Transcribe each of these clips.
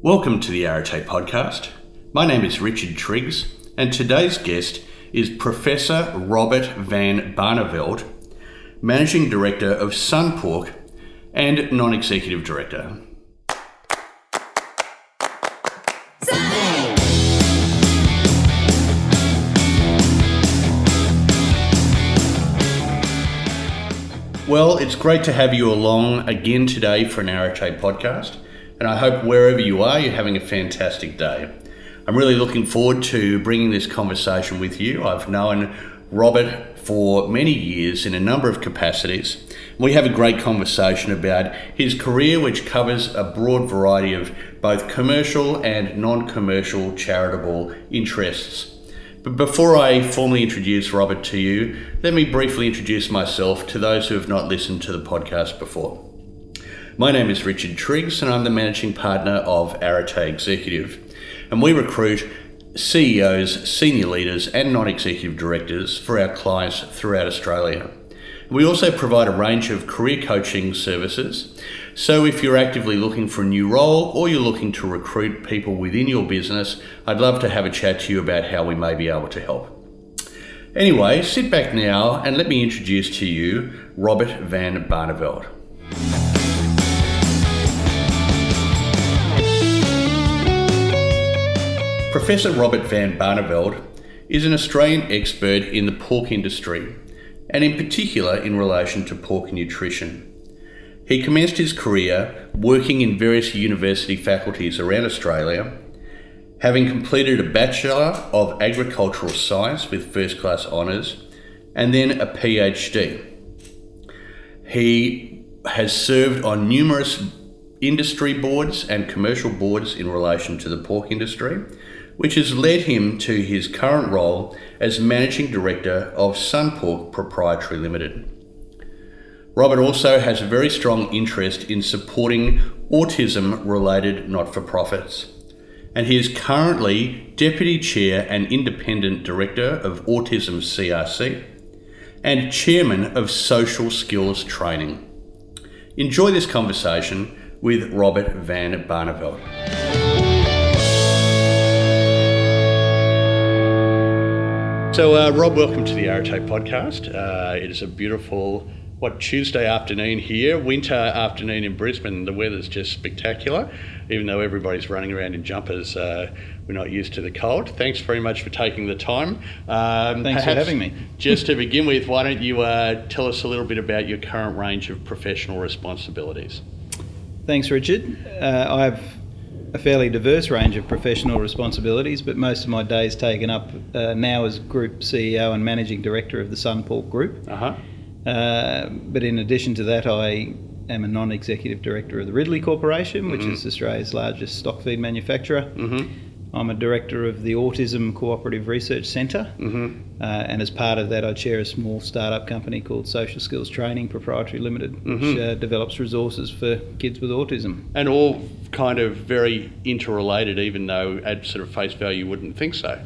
Welcome to the Arete podcast. My name is Richard Triggs, and today's guest is Professor Robert Van Barneveld, Managing Director of Sunpork and Non Executive Director. Well, it's great to have you along again today for an Arete podcast, and I hope wherever you are, you're having a fantastic day. I'm really looking forward to bringing this conversation with you. I've known Robert for many years in a number of capacities. We have a great conversation about his career, which covers a broad variety of both commercial and non commercial charitable interests. But before I formally introduce Robert to you, let me briefly introduce myself to those who have not listened to the podcast before. My name is Richard Triggs, and I'm the managing partner of Arete Executive. And we recruit CEOs, senior leaders, and non executive directors for our clients throughout Australia. We also provide a range of career coaching services. So, if you're actively looking for a new role or you're looking to recruit people within your business, I'd love to have a chat to you about how we may be able to help. Anyway, sit back now and let me introduce to you Robert Van Barneveld. Professor Robert Van Barneveld is an Australian expert in the pork industry and in particular in relation to pork nutrition. He commenced his career working in various university faculties around Australia, having completed a Bachelor of Agricultural Science with first class honours and then a PhD. He has served on numerous industry boards and commercial boards in relation to the pork industry, which has led him to his current role as Managing Director of Sunpork Proprietary Limited. Robert also has a very strong interest in supporting autism related not for profits. And he is currently Deputy Chair and Independent Director of Autism CRC and Chairman of Social Skills Training. Enjoy this conversation with Robert Van Barneveld. So, uh, Rob, welcome to the Arete podcast. Uh, it is a beautiful, what, Tuesday afternoon here, winter afternoon in Brisbane. The weather's just spectacular, even though everybody's running around in jumpers. Uh, we're not used to the cold. Thanks very much for taking the time. Um, Thanks for having me. just to begin with, why don't you uh, tell us a little bit about your current range of professional responsibilities? Thanks, Richard. Uh, I've a fairly diverse range of professional responsibilities, but most of my days taken up uh, now as Group CEO and Managing Director of the Sunpork Group. Uh-huh. Uh, but in addition to that, I am a non executive director of the Ridley Corporation, which mm-hmm. is Australia's largest stock feed manufacturer. Mm-hmm. I'm a director of the Autism Cooperative Research center mm-hmm. uh, and as part of that, I chair a small startup company called Social Skills Training Proprietary Limited, which mm-hmm. uh, develops resources for kids with autism. And all kind of very interrelated, even though at sort of face value you wouldn't think so.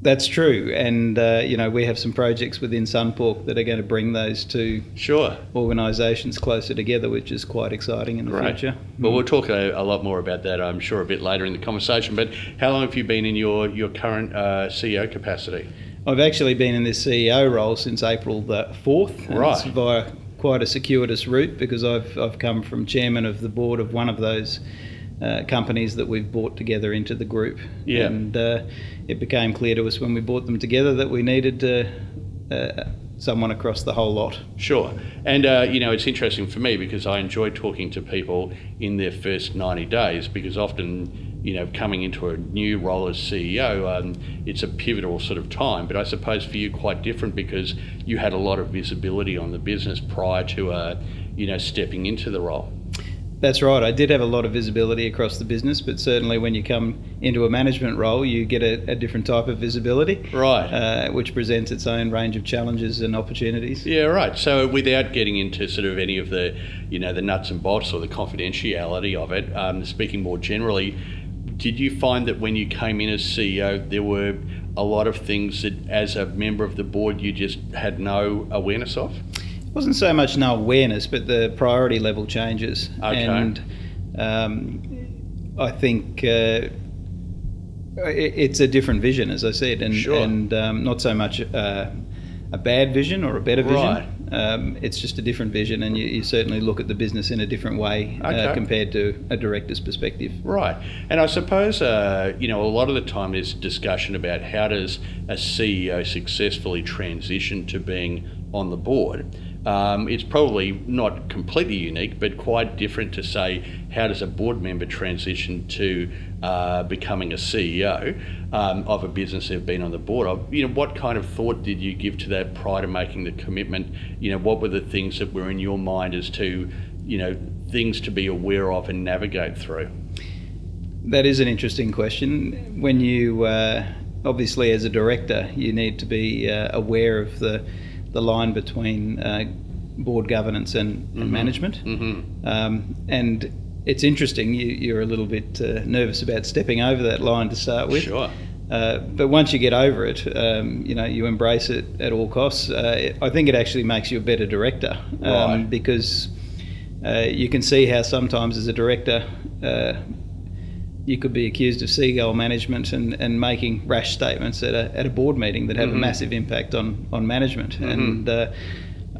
That's true, and uh, you know we have some projects within Sunpork that are going to bring those two sure organisations closer together, which is quite exciting in the Great. future. Well, we'll talk a, a, lot more about that, I'm sure, a bit later in the conversation. But how long have you been in your your current uh, CEO capacity? I've actually been in this CEO role since April the fourth, right? via quite a circuitous route because I've I've come from chairman of the board of one of those uh, companies that we've brought together into the group. Yeah. And uh, it became clear to us when we brought them together that we needed uh, someone across the whole lot. Sure. And, uh, you know, it's interesting for me because I enjoy talking to people in their first 90 days because often, you know, coming into a new role as CEO, um, it's a pivotal sort of time. But I suppose for you, quite different because you had a lot of visibility on the business prior to, uh, you know, stepping into the role. That's right. I did have a lot of visibility across the business, but certainly when you come into a management role, you get a, a different type of visibility, right? Uh, which presents its own range of challenges and opportunities. Yeah, right. So without getting into sort of any of the, you know, the nuts and bolts or the confidentiality of it, um, speaking more generally, did you find that when you came in as CEO, there were a lot of things that, as a member of the board, you just had no awareness of? Wasn't so much no awareness, but the priority level changes. Okay. And um, I think uh, it, it's a different vision, as I said, and Sure. and um, not so much uh, a bad vision or a better vision. Right. Um, it's just a different vision, and you, you certainly look at the business in a different way Okay. uh, compared to a director's perspective. Right, and I suppose uh, you know a lot of the time there's discussion about how does a CEO successfully transition to being on the board. Um, it's probably not completely unique, but quite different to say how does a board member transition to uh, becoming a CEO um, of a business they've been on the board of. You know, what kind of thought did you give to that prior to making the commitment? You know, what were the things that were in your mind as to you know things to be aware of and navigate through? That is an interesting question. When you, uh, obviously, as a director, you need to be uh, aware of the, the line between uh, board governance and, and management. Mm-hmm. Um, and it's interesting, you, you're a little bit uh, nervous about stepping over that line to start with. Sure. Uh, but once you get over it, um, you know, you embrace it at all costs. Uh, I think it actually makes you a better director um, Right. because uh, you can see how sometimes as a director uh, you could be accused of seagull management and, and making rash statements at a, at a board meeting that have Mhm. a massive impact on, on management. Mhm. And uh,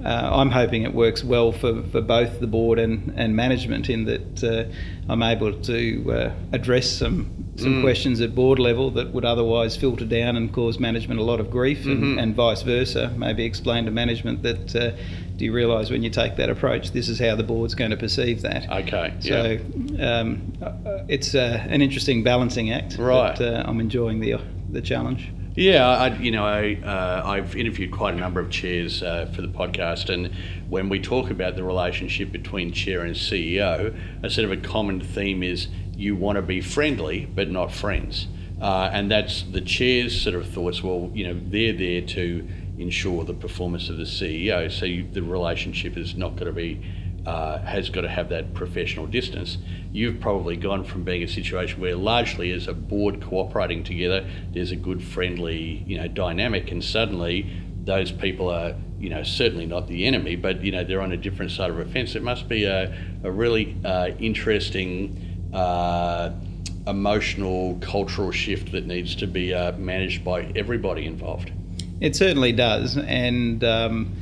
uh, I'm hoping it works well for, for both the board and, and management in that uh, I'm able to uh, address some some Mm. questions at board level that would otherwise filter down and cause management a lot of grief, Mhm. and, and vice versa. Maybe explain to management that uh, do you realise when you take that approach, this is how the board's going to perceive that. Okay. So um, uh, it's uh, an interesting balancing act. Right. But, uh, I'm enjoying the the challenge. Yeah, I, you know, I, uh, I've interviewed quite a number of chairs uh, for the podcast, and when we talk about the relationship between chair and CEO, a sort of a common theme is you want to be friendly but not friends, uh, and that's the chair's sort of thoughts. Well, you know, they're there to ensure the performance of the CEO, so you, the relationship is not going to be uh, has got to have that professional distance. You've probably gone from being a situation where largely as a board cooperating together, there's a good friendly, you know, dynamic, and suddenly those people are, you know, certainly not the enemy, but you know they're on a different side of a fence. It must be a, a really uh, interesting. Uh, emotional cultural shift that needs to be uh, managed by everybody involved It certainly does, and um,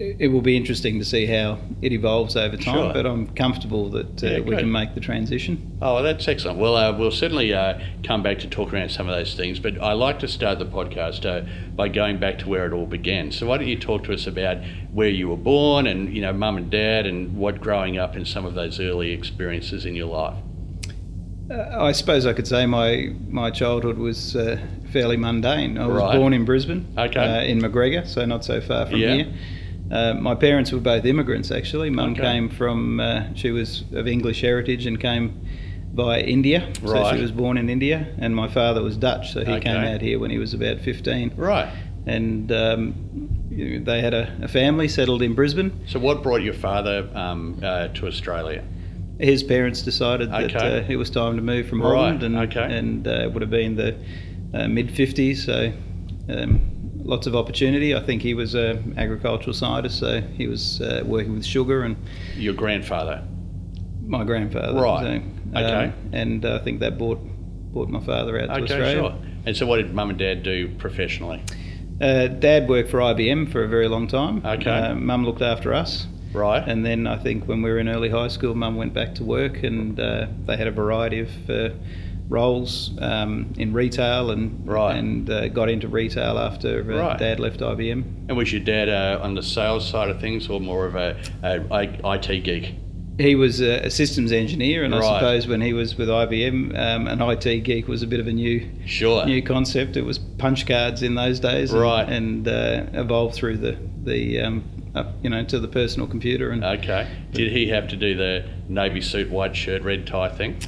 it will be interesting to see how it evolves over time. Sure. But I'm comfortable that uh, Yeah, we can make the transition. Oh, well, that's excellent. Well, uh, we'll certainly uh, come back to talk around some of those things, but I like to start the podcast uh, by going back to where it all began. So, why don't you talk to us about where you were born and, you know, mum and dad and what growing up and some of those early experiences in your life? Uh, I suppose I could say my my childhood was uh, fairly mundane. I was Right. born in Brisbane, Okay. uh, in MacGregor, so not so far from Yeah. here. Uh, my parents were both immigrants, actually. Mum Okay. came from, uh, she was of English heritage and came by India. So she was born in India, and my father was Dutch, so he came out here when he was about 15. Right. And um, they had a, a family settled in Brisbane. So, what brought your father um, uh, to Australia? His parents decided that uh, it was time to move from Right, and, okay. and uh, it would have been the uh, mid 50s, so um, lots of opportunity. I think he was an agricultural scientist, so he was uh, working with sugar, and Your grandfather. my grandfather. Right, So, um, okay. And I think that brought brought my father out to Okay, Australia. sure. And so, what did mum and dad do professionally? Uh, Dad worked for IBM for a very long time. Okay. Uh, Mum looked after us. Right. And then I think when we were in early high school, Mum went back to work, and uh, they had a variety of uh, roles um, in retail, and Right. and uh, got into retail after uh, Right. Dad left IBM. and was your dad uh, on the sales side of things or more of a, a, IT geek? He was a, a systems engineer, and Right. I suppose when he was with IBM, um, an IT geek was a bit of a new Sure. new concept. It was punch cards in those days, and, Right. and uh, evolved through the the um, up, you know to the personal computer and. Okay. Did he have to do the navy suit, white shirt, red tie thing?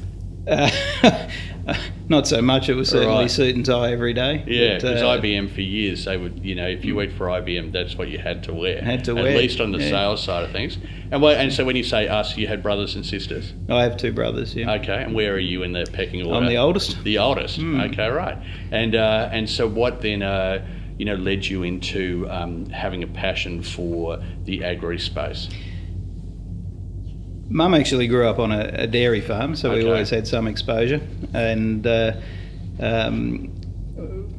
Uh, not so much. It was certainly Right. suit and tie every day. Yeah, because uh, IBM for years they would, you know, if you worked for IBM, that's what you had to wear. Had to At wear, least on the yeah. sales side of things. And what, and so when you say us, you had brothers and sisters. I have two brothers. Yeah, Okay. And where are you in the pecking order? I'm the oldest. The oldest. Mm. Okay, right. And uh, and so what then? You know, led you into um, having a passion for the agri space. Mum actually grew up on a, a dairy farm, so Okay. we always had some exposure. And uh, um,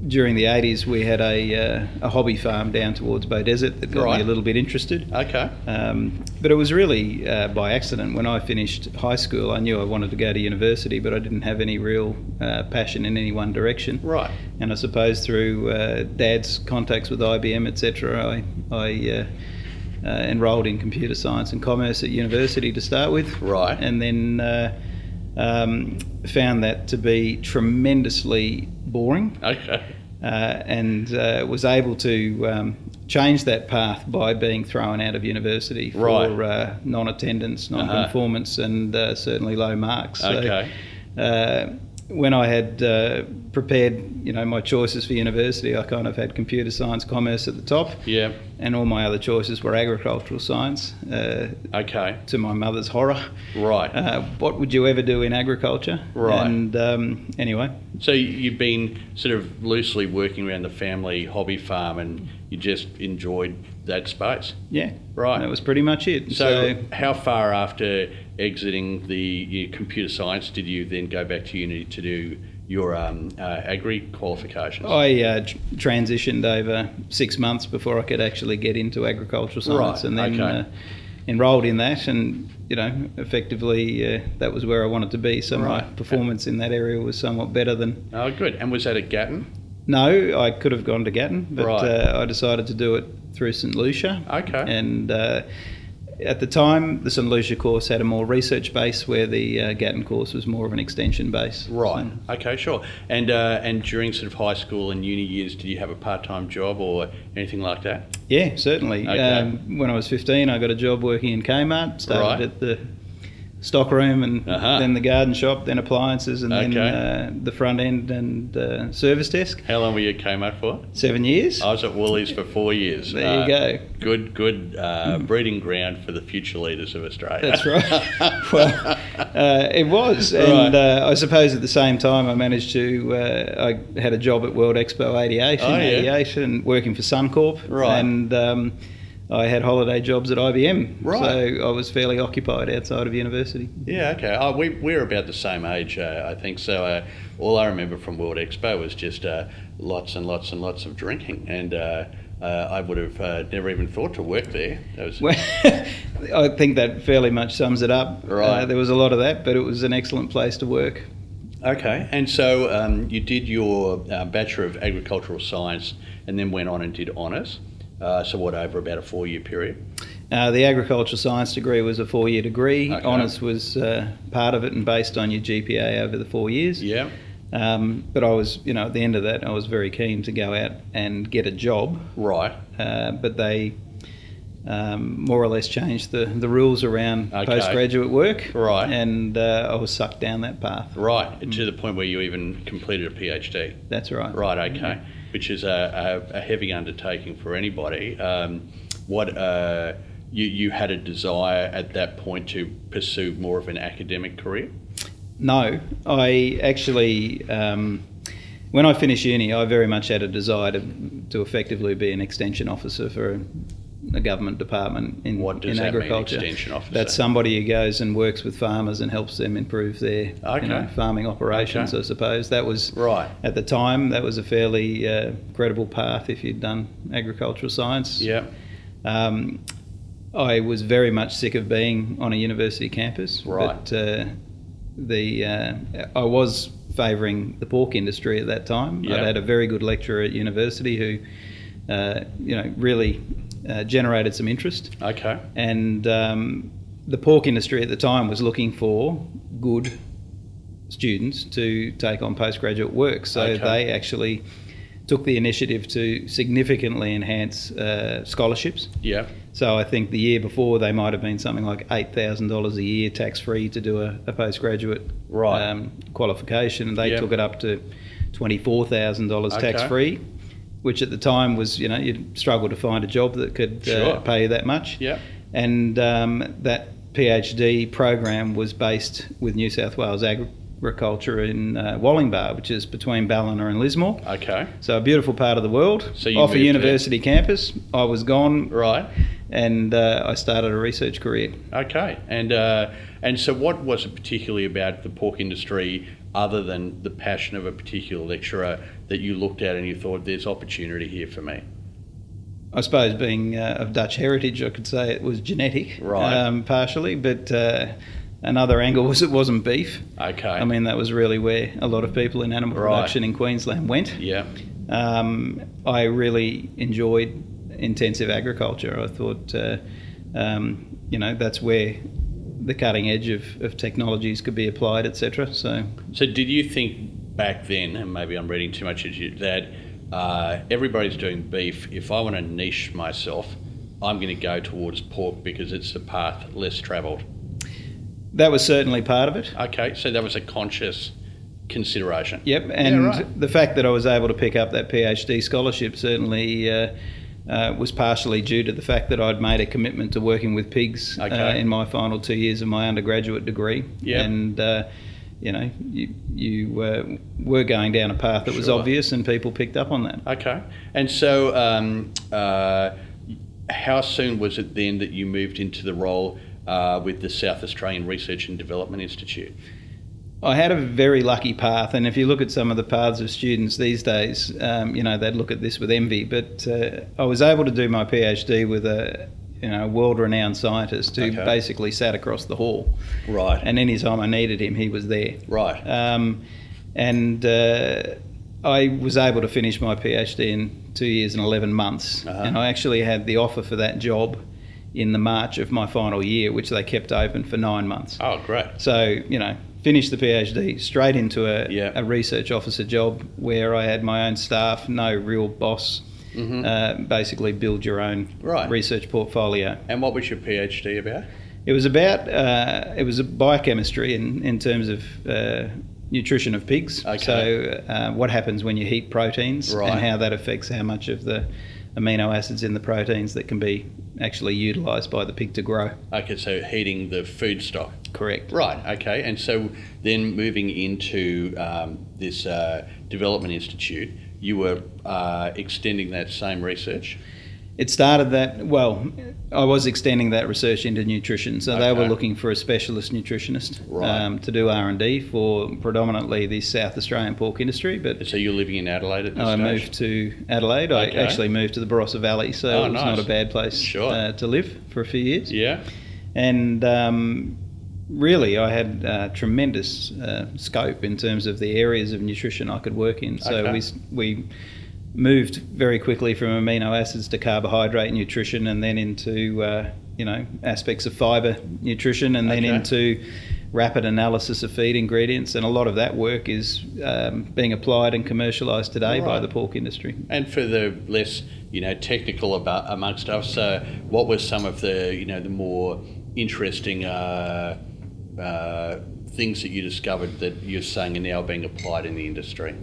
during the 80s, we had a, uh, a hobby farm down towards Beaudesert that got Right. me a little bit interested. Okay. Um, but it was really uh, by accident. When I finished high school, I knew I wanted to go to university, but I didn't have any real uh, passion in any one direction. Right. And I suppose through uh, Dad's contacts with IBM, etc., I, I uh, uh, enrolled in computer science and commerce at university to start with. Right. And then uh, um, found that to be tremendously boring Okay. uh, and uh, was able to um, change that path by being thrown out of university for Right. uh, non-attendance, Uh-huh. non-conformance, and uh, certainly low marks. So, Okay. uh, when I had uh, prepared, you know, my choices for university, I kind of had computer science, commerce at the top, Yeah. and all my other choices were agricultural science. Uh, Okay. to my mother's horror, Right. uh, what would you ever do in agriculture? Right. And um, anyway, So you've been sort of loosely working around the family hobby farm, and you just enjoyed that space. yeah, Right. that was pretty much it. So, how far after exiting the computer science did you then go back to uni to do your um, uh, agri qualifications? I uh, tr- transitioned over six months before I could actually get into agricultural science, Right, and then okay. uh, enrolled in that, and you know, effectively uh, that was where I wanted to be. So my performance in that area was somewhat better than. Oh, good. And was that at Gatton? No, I could have gone to Gatton, but Right. uh, I decided to do it through St Lucia. Okay. And uh, at the time, the St Lucia course had a more research base, where the uh, Gatton course was more of an extension base. Right. So- Okay. Sure. And uh, and during sort of high school and uni years, did you have a part time job or anything like that? Yeah, certainly. Okay. Um, when I was 15, I got a job working in Kmart. Started Right. at the stock room and Uh-huh. then the garden shop, then appliances, and then uh, the front end and uh, service desk. How long were you at Kmart for? Seven years. I was at Woolies for four years. There you go. Good, good uh, breeding ground for the future leaders of Australia. That's right. well, uh, it was, and Right. uh, I suppose at the same time I managed to. Uh, I had a job at World Expo '88 Oh, in yeah. '88, and working for Suncorp, Right. and um, I had holiday jobs at IBM, Right. so I was fairly occupied outside of university. Yeah, okay. Oh, we, we're about the same age, uh, I think. So uh, all I remember from World Expo was just uh, lots and lots and lots of drinking. And uh, uh, I would have uh, never even thought to work there. That was, Well, I think that fairly much sums it up. Right. There was a lot of that, but it was an excellent place to work. okay. And so um, you did your uh, Bachelor of Agricultural Science and then went on and did honours. Uh, so what, over about a four-year period? Uh, the agricultural science degree was a four-year degree. Okay. Honours was uh, part of it and based on your GPA over the four years. Yeah. Um, but I was, you know, at the end of that, I was very keen to go out and get a job. Right. Uh, but they um, more or less changed the, the rules around Okay. postgraduate work. Right. And uh, I was sucked down that path. Right. To the point where you even completed a PhD. That's right. Right, okay. Which is a, a, a heavy undertaking for anybody. Um, what uh, you, you had a desire at that point to pursue more of an academic career? No, I actually, um, when I finished uni, I very much had a desire to, to effectively be an extension officer for a, government department in, What does in that mean, agriculture. extension officer? That's somebody who goes and works with farmers and helps them improve their Okay. you know, farming operations. Okay. I suppose that was Right. at the time that was a fairly uh, credible path if you'd done agricultural science. Yeah. Um, I was very much sick of being on a university campus. Right. But uh, the uh, I was favouring the pork industry at that time. Yeah. I'd had a very good lecturer at university who, uh, you know, really uh, generated some interest. Okay. And um, the pork industry at the time was looking for good students to take on postgraduate work. So Okay. they actually took the initiative to significantly enhance uh, scholarships. Yeah. So I think the year before they might have been something like eight thousand dollars a year tax free to do a, a postgraduate Right. um, qualification, and they Yeah. took it up to twenty four thousand dollars Okay. tax free, which at the time was you know you'd struggle to find a job that could Sure. uh, pay you that much. Yeah. And um, that PhD program was based with New South Wales Agriculture in uh, Wollongbar, which is between Ballina and Lismore. Okay. So a beautiful part of the world. So you off a moved there. university campus. I was gone Right. and uh, I started a research career. Okay, and uh, and so what was it particularly about the pork industry, other than the passion of a particular lecturer, that you looked at and you thought there's opportunity here for me? I suppose being uh, of Dutch heritage, I could say it was genetic, Right. um, partially, but uh, another angle was it wasn't beef. Okay. I mean, that was really where a lot of people in animal Right. production in Queensland went. yeah. Um, I really enjoyed intensive agriculture. I thought, uh, um, you know, that's where the cutting edge of, of technologies could be applied, etc. So, So did you think back then, and maybe I'm reading too much into you, that uh, everybody's doing beef? If I want to niche myself, I'm going to go towards pork because it's the path less travelled. that was certainly part of it. Okay, so that was a conscious consideration. Yep, and right. the fact that I was able to pick up that PhD scholarship certainly uh, uh, was partially due to the fact that I'd made a commitment to working with pigs uh, in my final two years of my undergraduate degree. Yep. and uh, you know, you, you uh, were going down a path that was obvious, and people picked up on that. Okay, and so um, uh, how soon was it then that you moved into the role uh, with the South Australian Research and Development Institute? I had a very lucky path, and if you look at some of the paths of students these days, um, you know they'd look at this with envy. But uh, I was able to do my PhD with a you know world-renowned scientist who Okay. basically sat across the hall, Right. and any time I needed him, he was there. right. Um, and uh, I was able to finish my PhD in two years and 11 months. Uh-huh. And I actually had the offer for that job in the March of my final year, which they kept open for nine months. oh, great. So, you know, finished the PhD, straight into a, Yeah. a research officer job where I had my own staff, no real boss. Mhm. Uh, basically, build your own Right. research portfolio. And what was your PhD about? It was about uh, it was biochemistry in, in terms of uh, nutrition of pigs. Okay. So uh, what happens when you heat proteins Right. and how that affects how much of the amino acids in the proteins that can be actually utilised by the pig to grow. Okay, so heating the food stock. Correct. Right. Okay, and so then moving into um, this uh, development institute, you were uh, extending that same research. It started that well. I was extending that research into nutrition, so they were looking for a specialist nutritionist Right. um, to do R and D for predominantly the South Australian pork industry. But So you're living in Adelaide at this I stage. moved to Adelaide. Okay. I actually moved to the Barossa Valley, so Oh, it was nice. not a bad place Sure. uh, to live for a few years. Yeah. And um, really, I had uh, tremendous uh, scope in terms of the areas of nutrition I could work in. So Okay. we we moved very quickly from amino acids to carbohydrate nutrition, and then into uh, you know aspects of fibre nutrition, and then Okay. into rapid analysis of feed ingredients. And a lot of that work is um, being applied and commercialised today by the pork industry. And for the less, you know, technical about amongst us, uh, what were some of the, you know, the more interesting uh, uh, things that you discovered that you're saying are now being applied in the industry?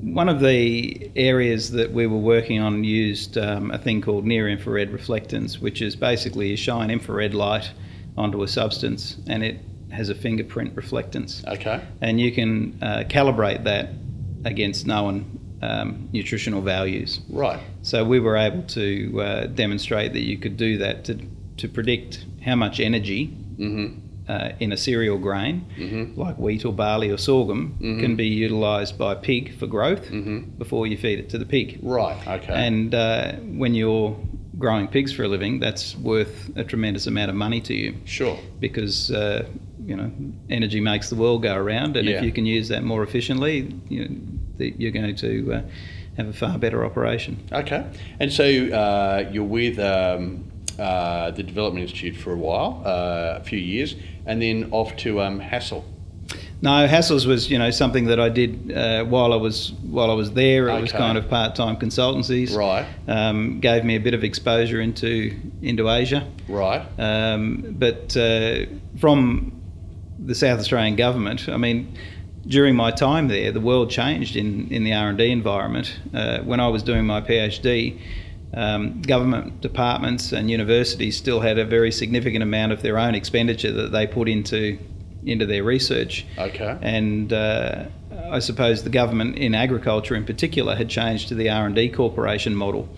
One of the areas that we were working on used um, a thing called near infrared reflectance, which is basically you shine infrared light onto a substance and it has a fingerprint reflectance. Okay. And you can uh, calibrate that against known um, nutritional values. Right. So we were able to uh, demonstrate that you could do that to, to predict how much energy Mm-hmm. Uh, in a cereal grain, Mhm. like wheat or barley or sorghum, Mhm. can be utilised by a pig for growth Mhm. before you feed it to the pig. Right. Okay. And uh, when you're growing pigs for a living, that's worth a tremendous amount of money to you sure. because uh, you know energy makes the world go around, and Yeah. if you can use that more efficiently, you know, you're going to uh, have a far better operation. Okay. And so uh, you're with um, uh, the Development Institute for a while, uh, a few years, and then off to um, Hassel. No, Hassels was you know something that I did uh, while I was while I was there. It was kind of part time consultancies. Right. Um, gave me a bit of exposure into into Asia. Right. Um, but uh, from the South Australian government, I mean, during my time there, the world changed in, in the R and D environment. Uh, when I was doing my PhD, um, government departments and universities still had a very significant amount of their own expenditure that they put into into their research. Okay. And uh, I suppose the government in agriculture, in particular, had changed to the R and D corporation model.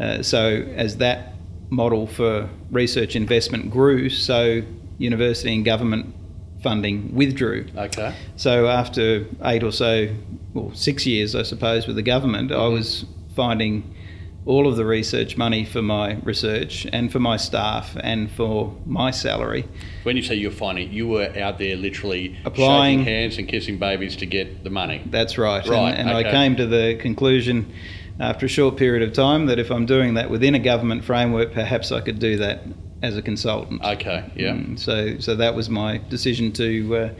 Uh, so as that model for research investment grew, so university and government funding withdrew. Okay. So after eight or so, well, six years, I suppose, with the government, I was finding all of the research money for my research and for my staff and for my salary. When you say you're finding, you were out there literally Applying. shaking hands and kissing babies to get the money. That's right. Right, And, and okay. I came to the conclusion after a short period of time that if I'm doing that within a government framework, perhaps I could do that as a consultant. Okay. Yeah. Mm, so, so that was my decision to uh,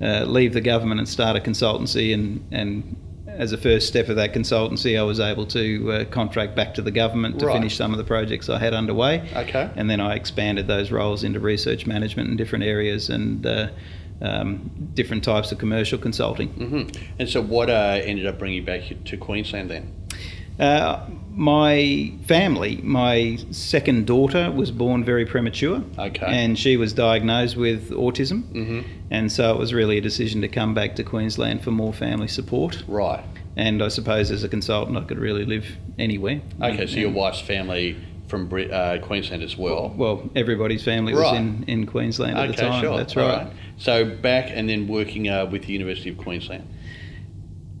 uh, leave the government and start a consultancy. And, and as a first step of that consultancy, I was able to uh, contract back to the government to Right. finish some of the projects I had underway. Okay. And then I expanded those roles into research management in different areas and uh, um, different types of commercial consulting. hmm And so, what uh, ended up bringing you back to Queensland then? My family, my second daughter was born very premature. Okay. And she was diagnosed with autism. hmm And so it was really a decision to come back to Queensland for more family support. Right. And I suppose as a consultant, I could really live anywhere. Okay. So your wife's family from uh, Queensland as well. Well, everybody's family was in, in Queensland at okay. the time. Sure. That's right. So back and then working uh, with the University of Queensland.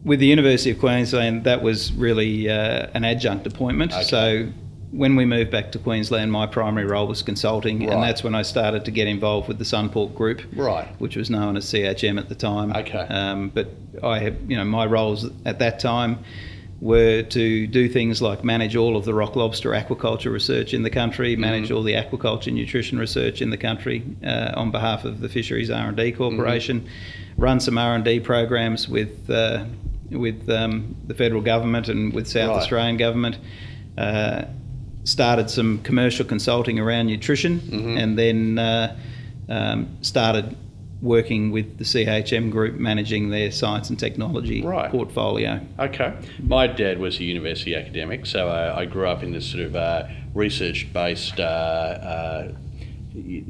With the University of Queensland, that was really uh, an adjunct appointment. Okay. So when we moved back to Queensland, my primary role was consulting, Right. and that's when I started to get involved with the Sunpork Group. Right. which was known as CHM at the time. Okay. Um, but I have, you know, my roles at that time were to do things like manage all of the rock lobster aquaculture research in the country, manage Mm-hmm. all the aquaculture nutrition research in the country uh, on behalf of the Fisheries R and D Corporation, Mm-hmm. run some R and D programs with. Uh, with um, the federal government and with South Right. Australian government, uh, started some commercial consulting around nutrition, Mhm. and then uh, um, started working with the CHM group managing their science and technology Right. portfolio. Okay. My dad was a university academic, so uh, I grew up in this sort of uh, research based uh, uh,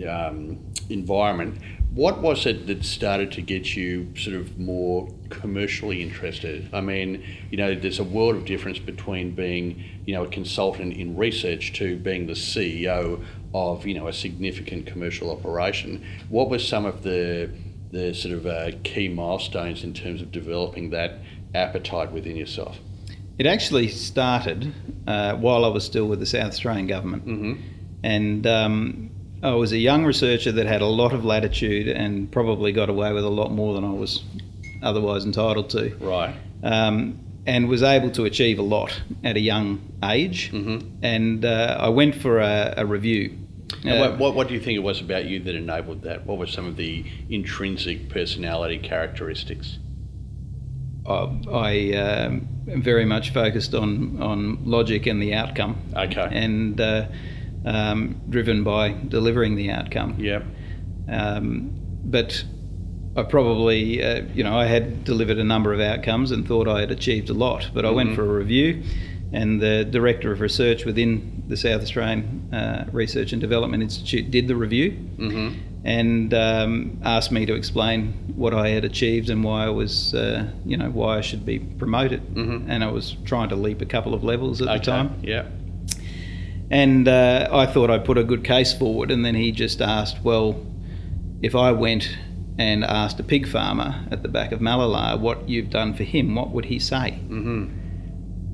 um, environment. What was it that started to get you sort of more commercially interested? I mean, you know, there's a world of difference between being, you know, a consultant in research to being the CEO of, you know, a significant commercial operation. What were some of the the sort of uh, key milestones in terms of developing that appetite within yourself? It actually started uh, while I was still with the South Australian government, Mm-hmm. and um, I was a young researcher that had a lot of latitude and probably got away with a lot more than I was otherwise entitled to. Right. um, and was able to achieve a lot at a young age. Mhm. And uh, I went for a, a review. Uh, what, what, what do you think it was about you that enabled that? What were some of the intrinsic personality characteristics? I, I am very much focused on, on logic and the outcome, Okay. and uh, um, driven by delivering the outcome. Yep. Um, but I probably, uh, you know, I had delivered a number of outcomes and thought I had achieved a lot. But I went Mhm. for a review, and the director of research within the South Australian uh, Research and Development Institute did the review Mm-hmm. and um, asked me to explain what I had achieved and why I was, uh, you know, why I should be promoted. Mhm. And I was trying to leap a couple of levels at Okay. the time. Yeah. And uh, I thought I put a good case forward, and then he just asked, well, if I went and asked a pig farmer at the back of Mallala what you've done for him, what would he say? Mm-hmm.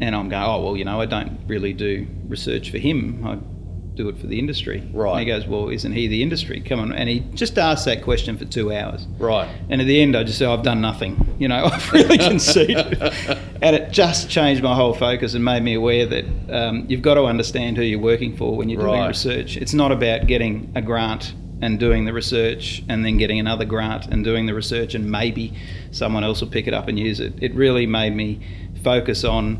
And I'm going, oh, well, you know, I don't really do research for him. I do it for the industry. Right. And he goes, well, isn't he the industry? Come on. And he just asked that question for two hours. Right. And at the end, I just said, I've done nothing. You know, I've really conceded. and it just changed my whole focus and made me aware that um, you've got to understand who you're working for when you're doing Right. research. It's not about getting a grant and doing the research and then getting another grant and doing the research and maybe someone else will pick it up and use it. It really made me focus on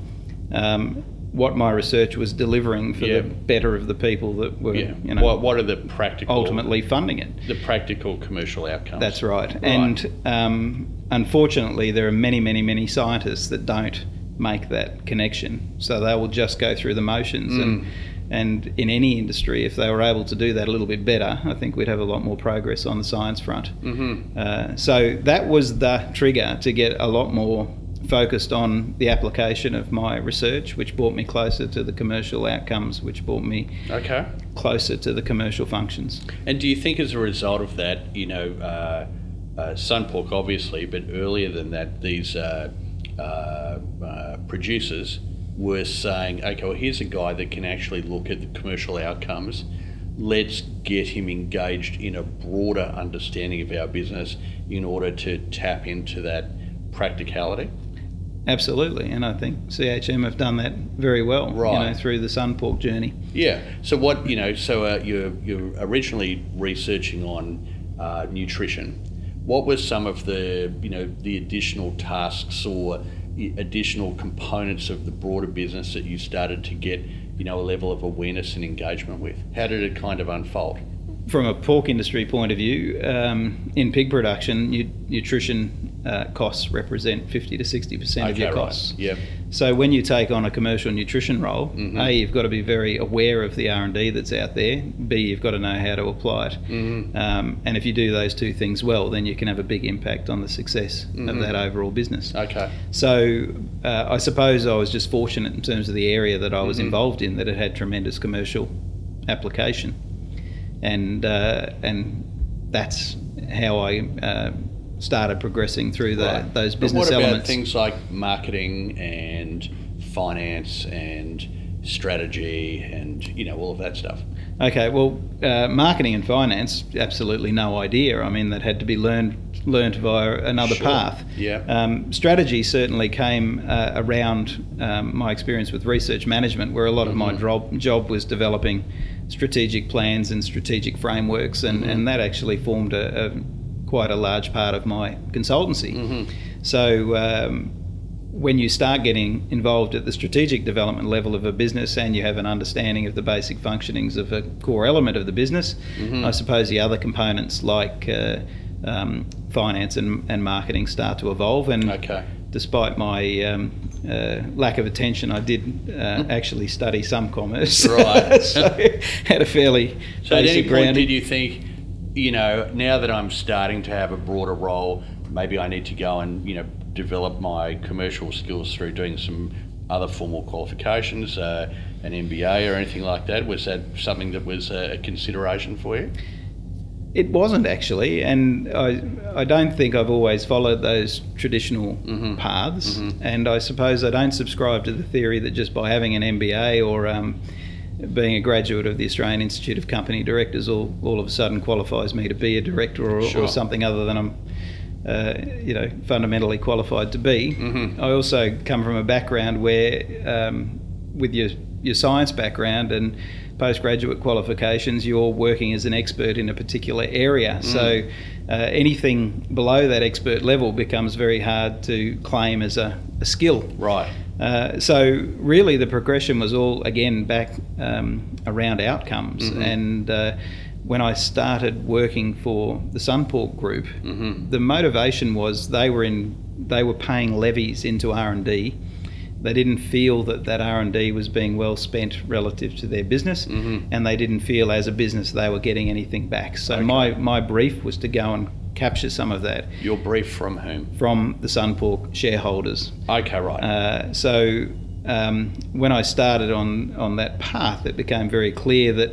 um, what my research was delivering for Yeah. the better of the people that were, Yeah. you know, what, what are the practical, ultimately funding it. the practical commercial outcomes? That's right. And um, unfortunately, there are many, many, many scientists that don't make that connection. So they will just go through the motions. And, and in any industry, if they were able to do that a little bit better, I think we'd have a lot more progress on the science front. Mm-hmm. Uh, so that was the trigger to get a lot more focused on the application of my research, which brought me closer to the commercial outcomes, which brought me Okay. closer to the commercial functions. And do you think, as a result of that, you know, uh, uh, Sunpork obviously, but earlier than that, these uh, uh, uh, producers were saying, okay, well, here's a guy that can actually look at the commercial outcomes. Let's get him engaged in a broader understanding of our business in order to tap into that practicality. Absolutely, and I think CHM have done that very well. right. You know, through the Sunpork journey. Yeah. So what you know? So uh, you're you're originally researching on uh, nutrition. What were some of the you know the additional tasks or additional components of the broader business that you started to get you know a level of awareness and engagement with? How did it kind of unfold? From a pork industry point of view, um, in pig production, nu- nutrition uh, costs represent 50 to 60 percent of your costs. right. Yep. So when you take on a commercial nutrition role, Mhm. a you've got to be very aware of the R and D that's out there. B you've got to know how to apply it. Mhm. Um, and if you do those two things well, then you can have a big impact on the success Mhm. of that overall business. Okay. So uh, I suppose I was just fortunate in terms of the area that I was Mhm. involved in that it had tremendous commercial application, and uh, and that's how I uh, started progressing through the, Right. those But business what about elements. things like marketing and finance and strategy and you know all of that stuff? Okay, well, uh, marketing and finance, absolutely no idea. I mean, that had to be learned learned via another Sure. path. Yeah. Um, strategy certainly came uh, around um, my experience with research management, where a lot of my Mhm. job, job was developing strategic plans and strategic frameworks, and, Mhm. and that actually formed a, a quite a large part of my consultancy. Mhm. So um, when you start getting involved at the strategic development level of a business and you have an understanding of the basic functionings of a core element of the business, Mhm. I suppose the other components like uh, um, finance and, and marketing start to evolve. And Okay. Despite my um, uh, lack of attention, I did uh, actually study some commerce. Right. so had a fairly So at any point grounding. did you think, you know, now that I'm starting to have a broader role, maybe I need to go and, you know, develop my commercial skills through doing some other formal qualifications, uh, an MBA or anything like that? Was that something that was a a consideration for you? It wasn't actually, and I, I don't think I've always followed those traditional Mhm. paths. Mhm. And I suppose I don't subscribe to the theory that just by having an MBA or um, being a graduate of the Australian Institute of Company Directors all, all of a sudden qualifies me to be a director or, Sure. or something other than I'm, uh, you know, fundamentally qualified to be. Mhm. I also come from a background where, um, with your your science background and postgraduate qualifications, you're working as an expert in a particular area. So uh, anything below that expert level becomes very hard to claim as a, a skill. Right. Uh, so really, the progression was all again back um, around outcomes, Mhm. and uh, when I started working for the Sunpork Group, Mhm. the motivation was they were in they were paying levies into R and D. They didn't feel that that R and D was being well spent relative to their business, Mhm. and they didn't feel as a business they were getting anything back. So Okay. my my brief was to go and capture some of that Your brief from whom? from the Sunpork shareholders. Okay, right. Uh, so um, when I started on, on that path, it became very clear that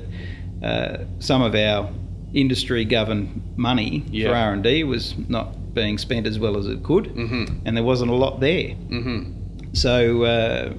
uh, some of our industry governed money Yeah. for R and D was not being spent as well as it could, mm-hmm. and there wasn't a lot there. Mm-hmm. So uh,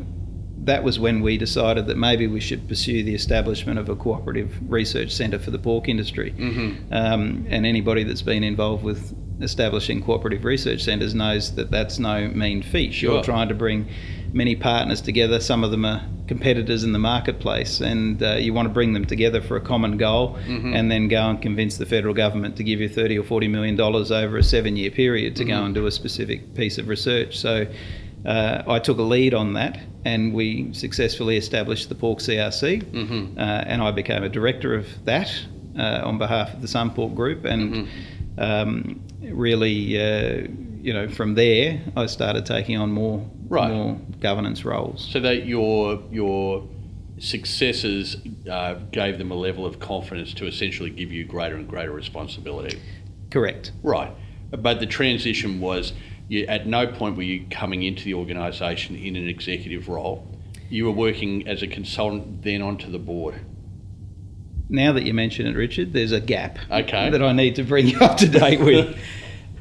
that was when we decided that maybe we should pursue the establishment of a cooperative research centre for the pork industry. Mm-hmm. Um, and anybody that's been involved with establishing cooperative research centres knows that that's no mean feat. Sure. You're trying to bring many partners together. Some of them are competitors in the marketplace, and uh, you want to bring them together for a common goal, Mhm. and then go and convince the federal government to give you thirty or forty million dollars over a seven-year period to Mhm. go and do a specific piece of research. So. Uh, I took a lead on that, and we successfully established the Pork CRC Mm-hmm. uh, and I became a director of that uh, on behalf of the Sunpork Group, and Mhm. um, really, uh, you know, from there I started taking on more Right. more governance roles. So that your your successes uh, gave them a level of confidence to essentially give you greater and greater responsibility. Correct. Right. But the transition was you, at no point were you coming into the organisation in an executive role. You were working as a consultant, then onto the board. Now that you mention it, Richard, there's a gap Okay. that I need to bring you up to date with.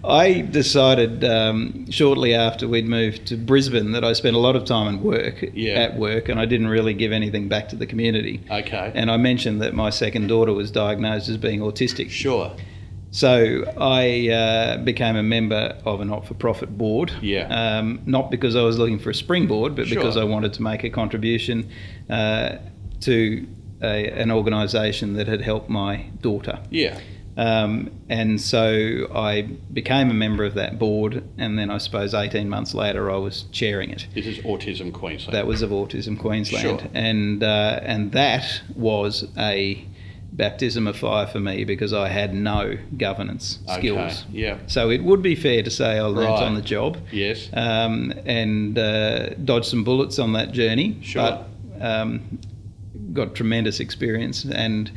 I decided um, shortly after we'd moved to Brisbane that I spent a lot of time at work, Yeah. at work, and I didn't really give anything back to the community. Okay. And I mentioned that my second daughter was diagnosed as being autistic. sure. So I uh, became a member of a not-for-profit board. Yeah. Um, not because I was looking for a springboard, but Sure. because I wanted to make a contribution uh, to a, an organisation that had helped my daughter. Yeah. Um, and so I became a member of that board, and then I suppose 18 months later I was chairing it. This is Autism Queensland. That was of Autism Queensland, Sure. and uh, and that was a baptism of fire for me because I had no governance Okay. skills. Yeah. So it would be fair to say I learnt Right. on the job Yes. um, and uh, dodged some bullets on that journey. Sure. But um, got tremendous experience, and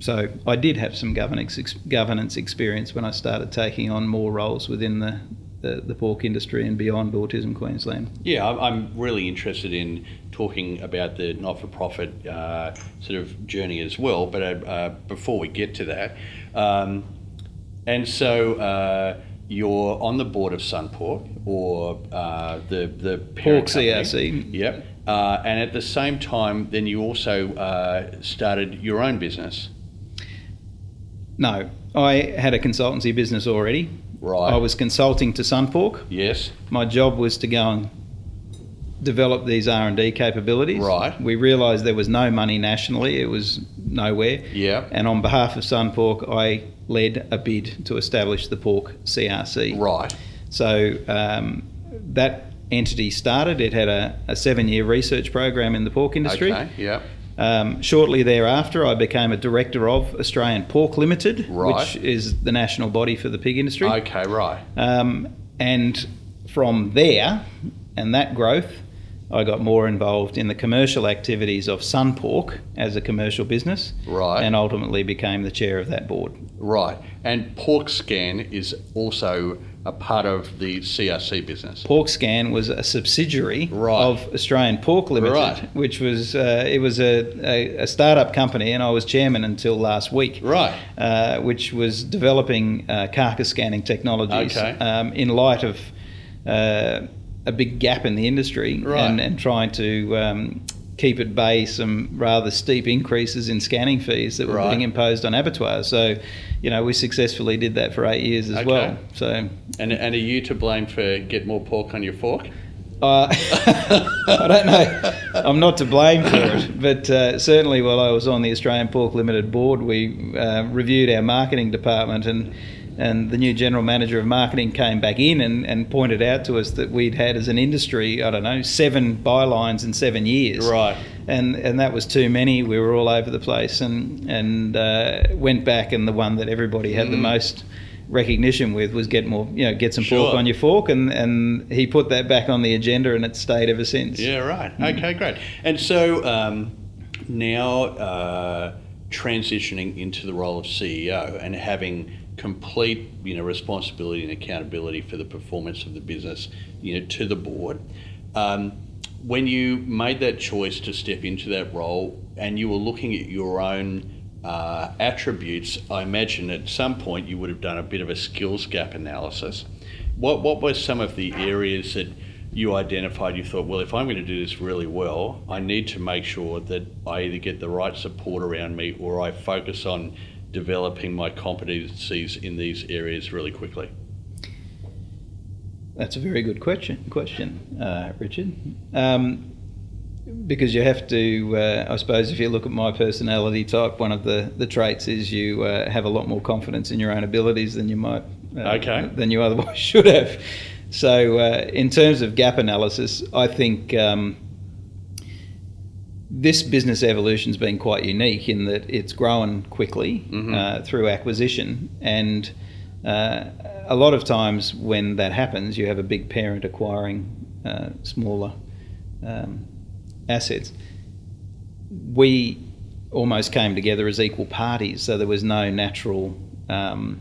so I did have some governance ex- governance experience when I started taking on more roles within the. The, the pork industry and beyond Autism Queensland. Yeah, I'm- really interested in talking about the not-for-profit uh, sort of journey as well. But uh, uh, before we get to that, um, and so uh, you're on the board of Sunpork or uh, the the parent Pork. CRC. Yep. Uh, and at the same time, then you also uh, started your own business. No, I had a consultancy business already. Right. I was consulting to Sunpork. Yes. My job was to go and develop these R and D capabilities. Right. We realised there was no money nationally; it was nowhere. Yeah. And on behalf of Sunpork, I led a bid to establish the Pork CRC. Right. So um, that entity started. It had a, a seven-year research program in the pork industry. Okay. Yeah. Um, shortly thereafter, I became a director of Australian Pork Limited, Right. which is the national body for the pig industry. Okay. Right. Um, and from there and that growth, I got more involved in the commercial activities of Sunpork as a commercial business, Right. and ultimately became the chair of that board. Right. And PorkScan is also a part of the CRC business. PorkScan was a subsidiary Right. of Australian Pork Limited, Right. which was uh, it was a, a, a startup company, and I was chairman until last week. Right. uh, which was developing uh, carcass scanning technologies Okay. um, in light of uh, a big gap in the industry Right. and, and trying to um, keep at bay some rather steep increases in scanning fees that were Right. being imposed on abattoirs. So, you know, we successfully did that for eight years as Okay. well. So, And, and are you to blame for get more pork on your fork? uh, I don't know. I'm not to blame for it, but uh, certainly while I was on the Australian Pork Limited board, we uh, reviewed our marketing department and. And the new general manager of marketing came back in and, and pointed out to us that we'd had as an industry, I don't know, seven bylines in seven years. Right. And and that was too many. We were all over the place and and uh, went back and the one that everybody had the most recognition with was get more, you know, get some pork Mm. On your fork, and and he put that back on the agenda, and it's stayed ever since. Yeah, right. Okay, great. And so um, now uh, transitioning into the role of CEO and having complete, you know, responsibility and accountability for the performance of the business, you know, to the board. Um, when you made that choice to step into that role and you were looking at your own uh, attributes, I imagine at some point you would have done a bit of a skills gap analysis. What, what were some of the areas that you identified? You thought, well, if I'm going to do this really well, I need to make sure that I either get the right support around me or I focus on developing my competencies in these areas really quickly. That's a very good question, question, uh, Richard. Um, because you have to, uh, I suppose, if you look at my personality type, one of the, the traits is you uh, have a lot more confidence in your own abilities than you might, uh, Okay. than you otherwise should have. So, uh, in terms of gap analysis, I think um, this business evolution's been quite unique in that it's grown quickly Mhm. uh, through acquisition, and uh, a lot of times when that happens, you have a big parent acquiring uh, smaller um, assets. We almost came together as equal parties, so there was no natural um,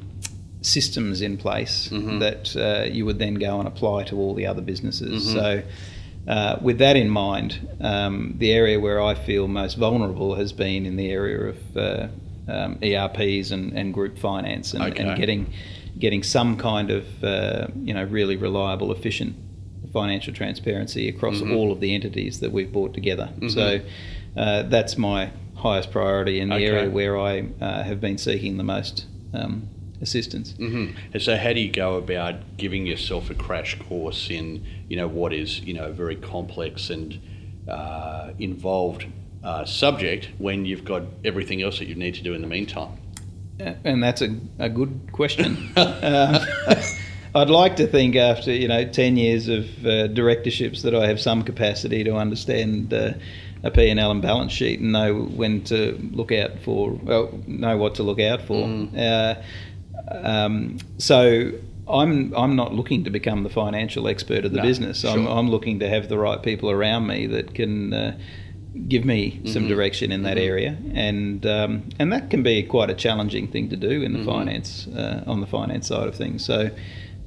systems in place that uh, you would then go and apply to all the other businesses. So, uh, with that in mind, um, the area where I feel most vulnerable has been in the area of uh, um, ERPs and, and group finance and, Okay. and getting getting some kind of uh, you know really reliable, efficient financial transparency across Mm-hmm. all of the entities that we've brought together. So uh, that's my highest priority in the Okay. area where I uh, have been seeking the most um, assistance. hmm And so, how do you go about giving yourself a crash course in, you know, what is, you know, a very complex and uh, involved uh, subject when you've got everything else that you need to do in the meantime? And that's a, a good question. um, I'd like to think after you know ten years of uh, directorships that I have some capacity to understand uh, a P and L and balance sheet and know when to look out for, well, know what to look out for. Uh, um, so. I'm I'm not looking to become the financial expert of the No, business. I'm, sure. I'm looking to have the right people around me that can uh, give me some direction in that area, and um, and that can be quite a challenging thing to do in the finance uh, on the finance side of things. So,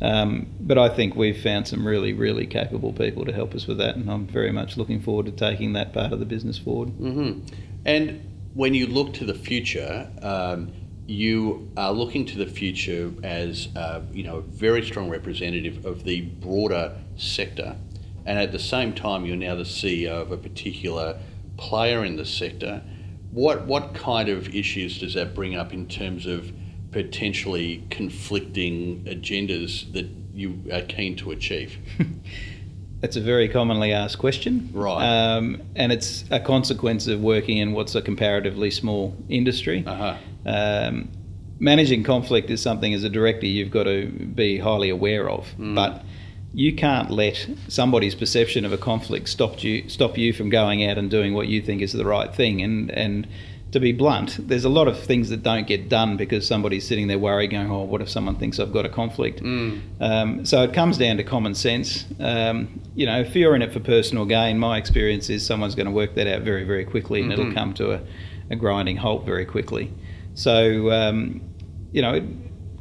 um, but I think we've found some really really capable people to help us with that, and I'm very much looking forward to taking that part of the business forward. hmm And when you look to the future, um, you are looking to the future as uh, you know a very strong representative of the broader sector, and at the same time, you're now the CEO of a particular player in the sector. What what kind of issues does that bring up in terms of potentially conflicting agendas that you are keen to achieve? That's a very commonly asked question, Right. Um, and it's a consequence of working in what's a comparatively small industry. Uh huh. Um, managing conflict is something as a director you've got to be highly aware of, but you can't let somebody's perception of a conflict stop you stop you from going out and doing what you think is the right thing. And and to be blunt, there's a lot of things that don't get done because somebody's sitting there worried, going, "Oh, what if someone thinks I've got a conflict?" Um, so it comes down to common sense. Um, you know, if you're in it for personal gain, my experience is someone's going to work that out very, very quickly, and it'll come to a, a grinding halt very quickly. So, um, you know,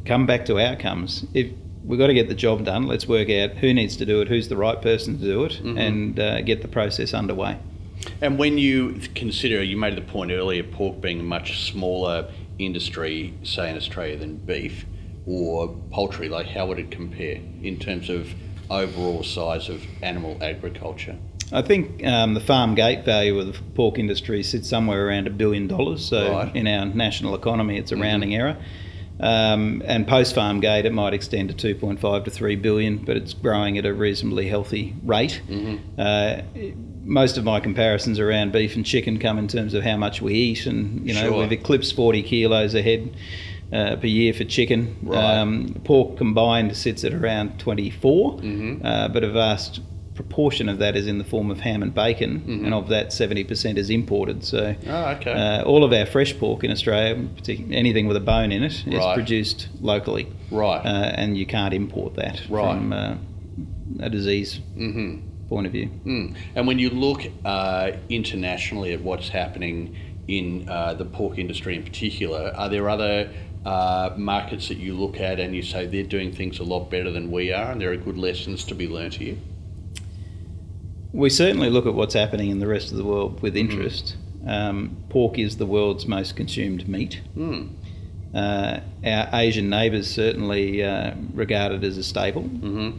come back to outcomes. If we've got to get the job done, let's work out who needs to do it, who's the right person to do it, and uh, get the process underway. And when you consider, you made the point earlier, pork being a much smaller industry, say in Australia, than beef or poultry, like how would it compare in terms of overall size of animal agriculture? I think um, the farm gate value of the pork industry sits somewhere around a billion dollars. So Right. in our national economy, it's a rounding error. Um, and post farm gate, it might extend to 2.5 to 3 billion, but it's growing at a reasonably healthy rate. Uh, most of my comparisons around beef and chicken come in terms of how much we eat, and you know Sure. we've eclipsed 40 kilos a head uh, per year for chicken. Right. Um, pork combined sits at around 24, uh, but a vast proportion of that is in the form of ham and bacon, and of that 70% is imported. So Oh, okay. uh, all of our fresh pork in Australia, anything with a bone in it, is Right. produced locally, right. uh, and you can't import that Right. from uh, a disease hmm point of view. Mm. And when you look uh, internationally at what's happening in uh, the pork industry in particular, are there other uh, markets that you look at and you say they're doing things a lot better than we are and there are good lessons to be learnt here? We certainly look at what's happening in the rest of the world with interest. Um, pork is the world's most consumed meat. Mm. Uh, our Asian neighbours certainly uh, regard it as a staple. hmm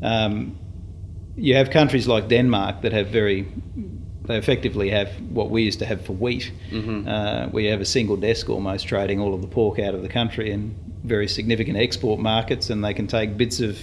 Um, you have countries like Denmark that have very, they effectively have what we used to have for wheat. Mhm. Uh, we have a single desk almost trading all of the pork out of the country in very significant export markets, and they can take bits of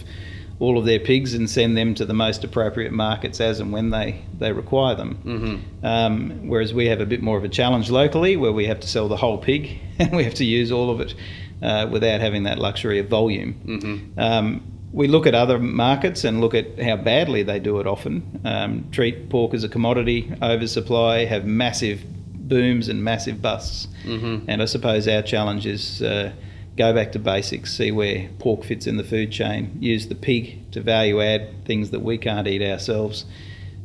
all of their pigs and send them to the most appropriate markets as and when they, they require them. hmm Um, whereas we have a bit more of a challenge locally where we have to sell the whole pig and we have to use all of it uh, without having that luxury of volume. hmm Um, we look at other markets and look at how badly they do it often. Um, treat pork as a commodity, oversupply, have massive booms and massive busts. hmm And I suppose our challenge is uh, go back to basics, see where pork fits in the food chain, use the pig to value add things that we can't eat ourselves,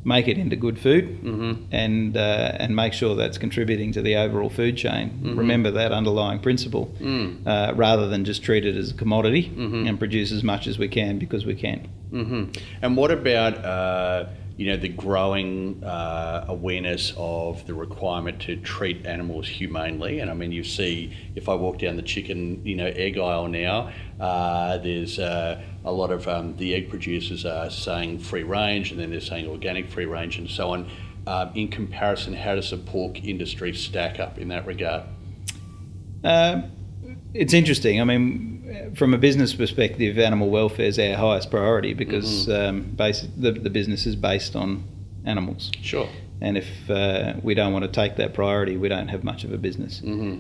make it into good food Mm-hmm. and uh, and make sure that's contributing to the overall food chain. Remember that underlying principle, Mm. uh, rather than just treat it as a commodity Mhm. and produce as much as we can because we can. hmm And what about uh, you know the growing uh, awareness of the requirement to treat animals humanely? And I mean, you see, if I walk down the chicken you know egg aisle now, uh, there's uh, a lot of um, the egg producers are saying free range, and then they're saying organic free range, and so on. Um, in comparison, how does the pork industry stack up in that regard? Uh, it's interesting. I mean, from a business perspective, animal welfare is our highest priority because um, basi- the, the business is based on animals. Sure. And if uh, we don't want to take that priority, we don't have much of a business. hmm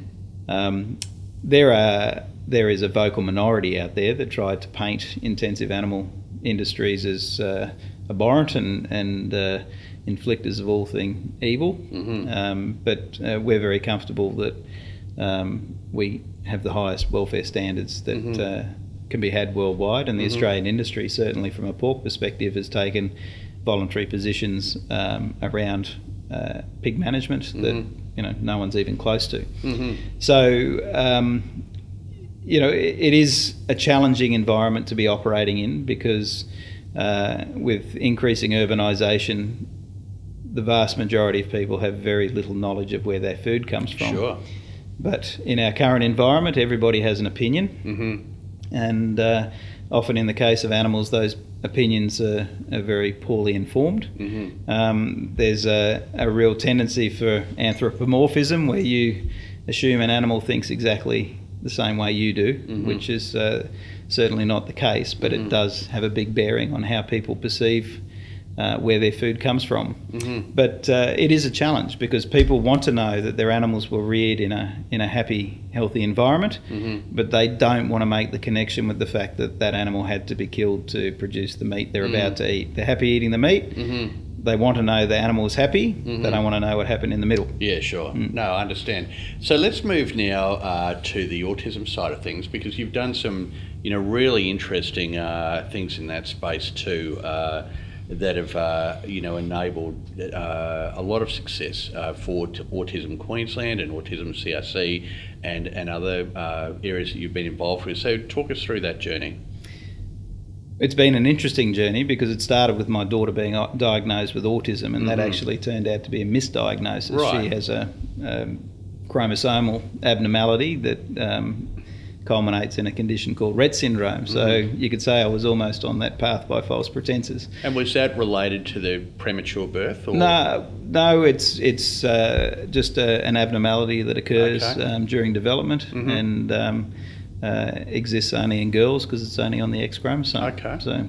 Um, there are there is a vocal minority out there that try to paint intensive animal industries as uh, abhorrent and and uh, inflictors of all thing evil. Mhm. Um, but uh, we're very comfortable that um, we have the highest welfare standards that Mhm. uh, can be had worldwide, and the Mhm. Australian industry, certainly from a pork perspective, has taken voluntary positions um, around uh, pig management that Mhm. you know no one's even close to. hmm So, um, you know, it, it is a challenging environment to be operating in because uh, with increasing urbanisation, the vast majority of people have very little knowledge of where their food comes from. Sure. But in our current environment, everybody has an opinion, hmm and uh, often in the case of animals, those opinions are, are very poorly informed. hmm Um, there's a, a real tendency for anthropomorphism where you assume an animal thinks exactly the same way you do, Mhm. which is uh, certainly not the case, but Mhm. it does have a big bearing on how people perceive uh, where their food comes from. hmm But uh, it is a challenge because people want to know that their animals were reared in a in a happy, healthy environment, hmm but they don't want to make the connection with the fact that that animal had to be killed to produce the meat they're Mm. about to eat. They're happy eating the meat, hmm they want to know the animal is happy. They don't want to know what happened in the middle. Yeah, sure. Mm. No, I understand. So let's move now uh, to the autism side of things because you've done some, you know, really interesting uh, things in that space too. That have, uh, you know, enabled uh, a lot of success uh, for t- Autism Queensland and Autism CRC and, and other uh, areas that you've been involved with. So talk us through that journey. It's been an interesting journey because it started with my daughter being uh, diagnosed with autism, and that Mhm. actually turned out to be a misdiagnosis. Right. She has a, um chromosomal abnormality that um, culminates in a condition called Rett syndrome. So Mhm. you could say I was almost on that path by false pretenses. And was that related to the premature birth? Or? No, no, it's it's uh, just a, an abnormality that occurs Okay. um, during development Mhm. and um, uh, exists only in girls because it's only on the X chromosome. Okay. So,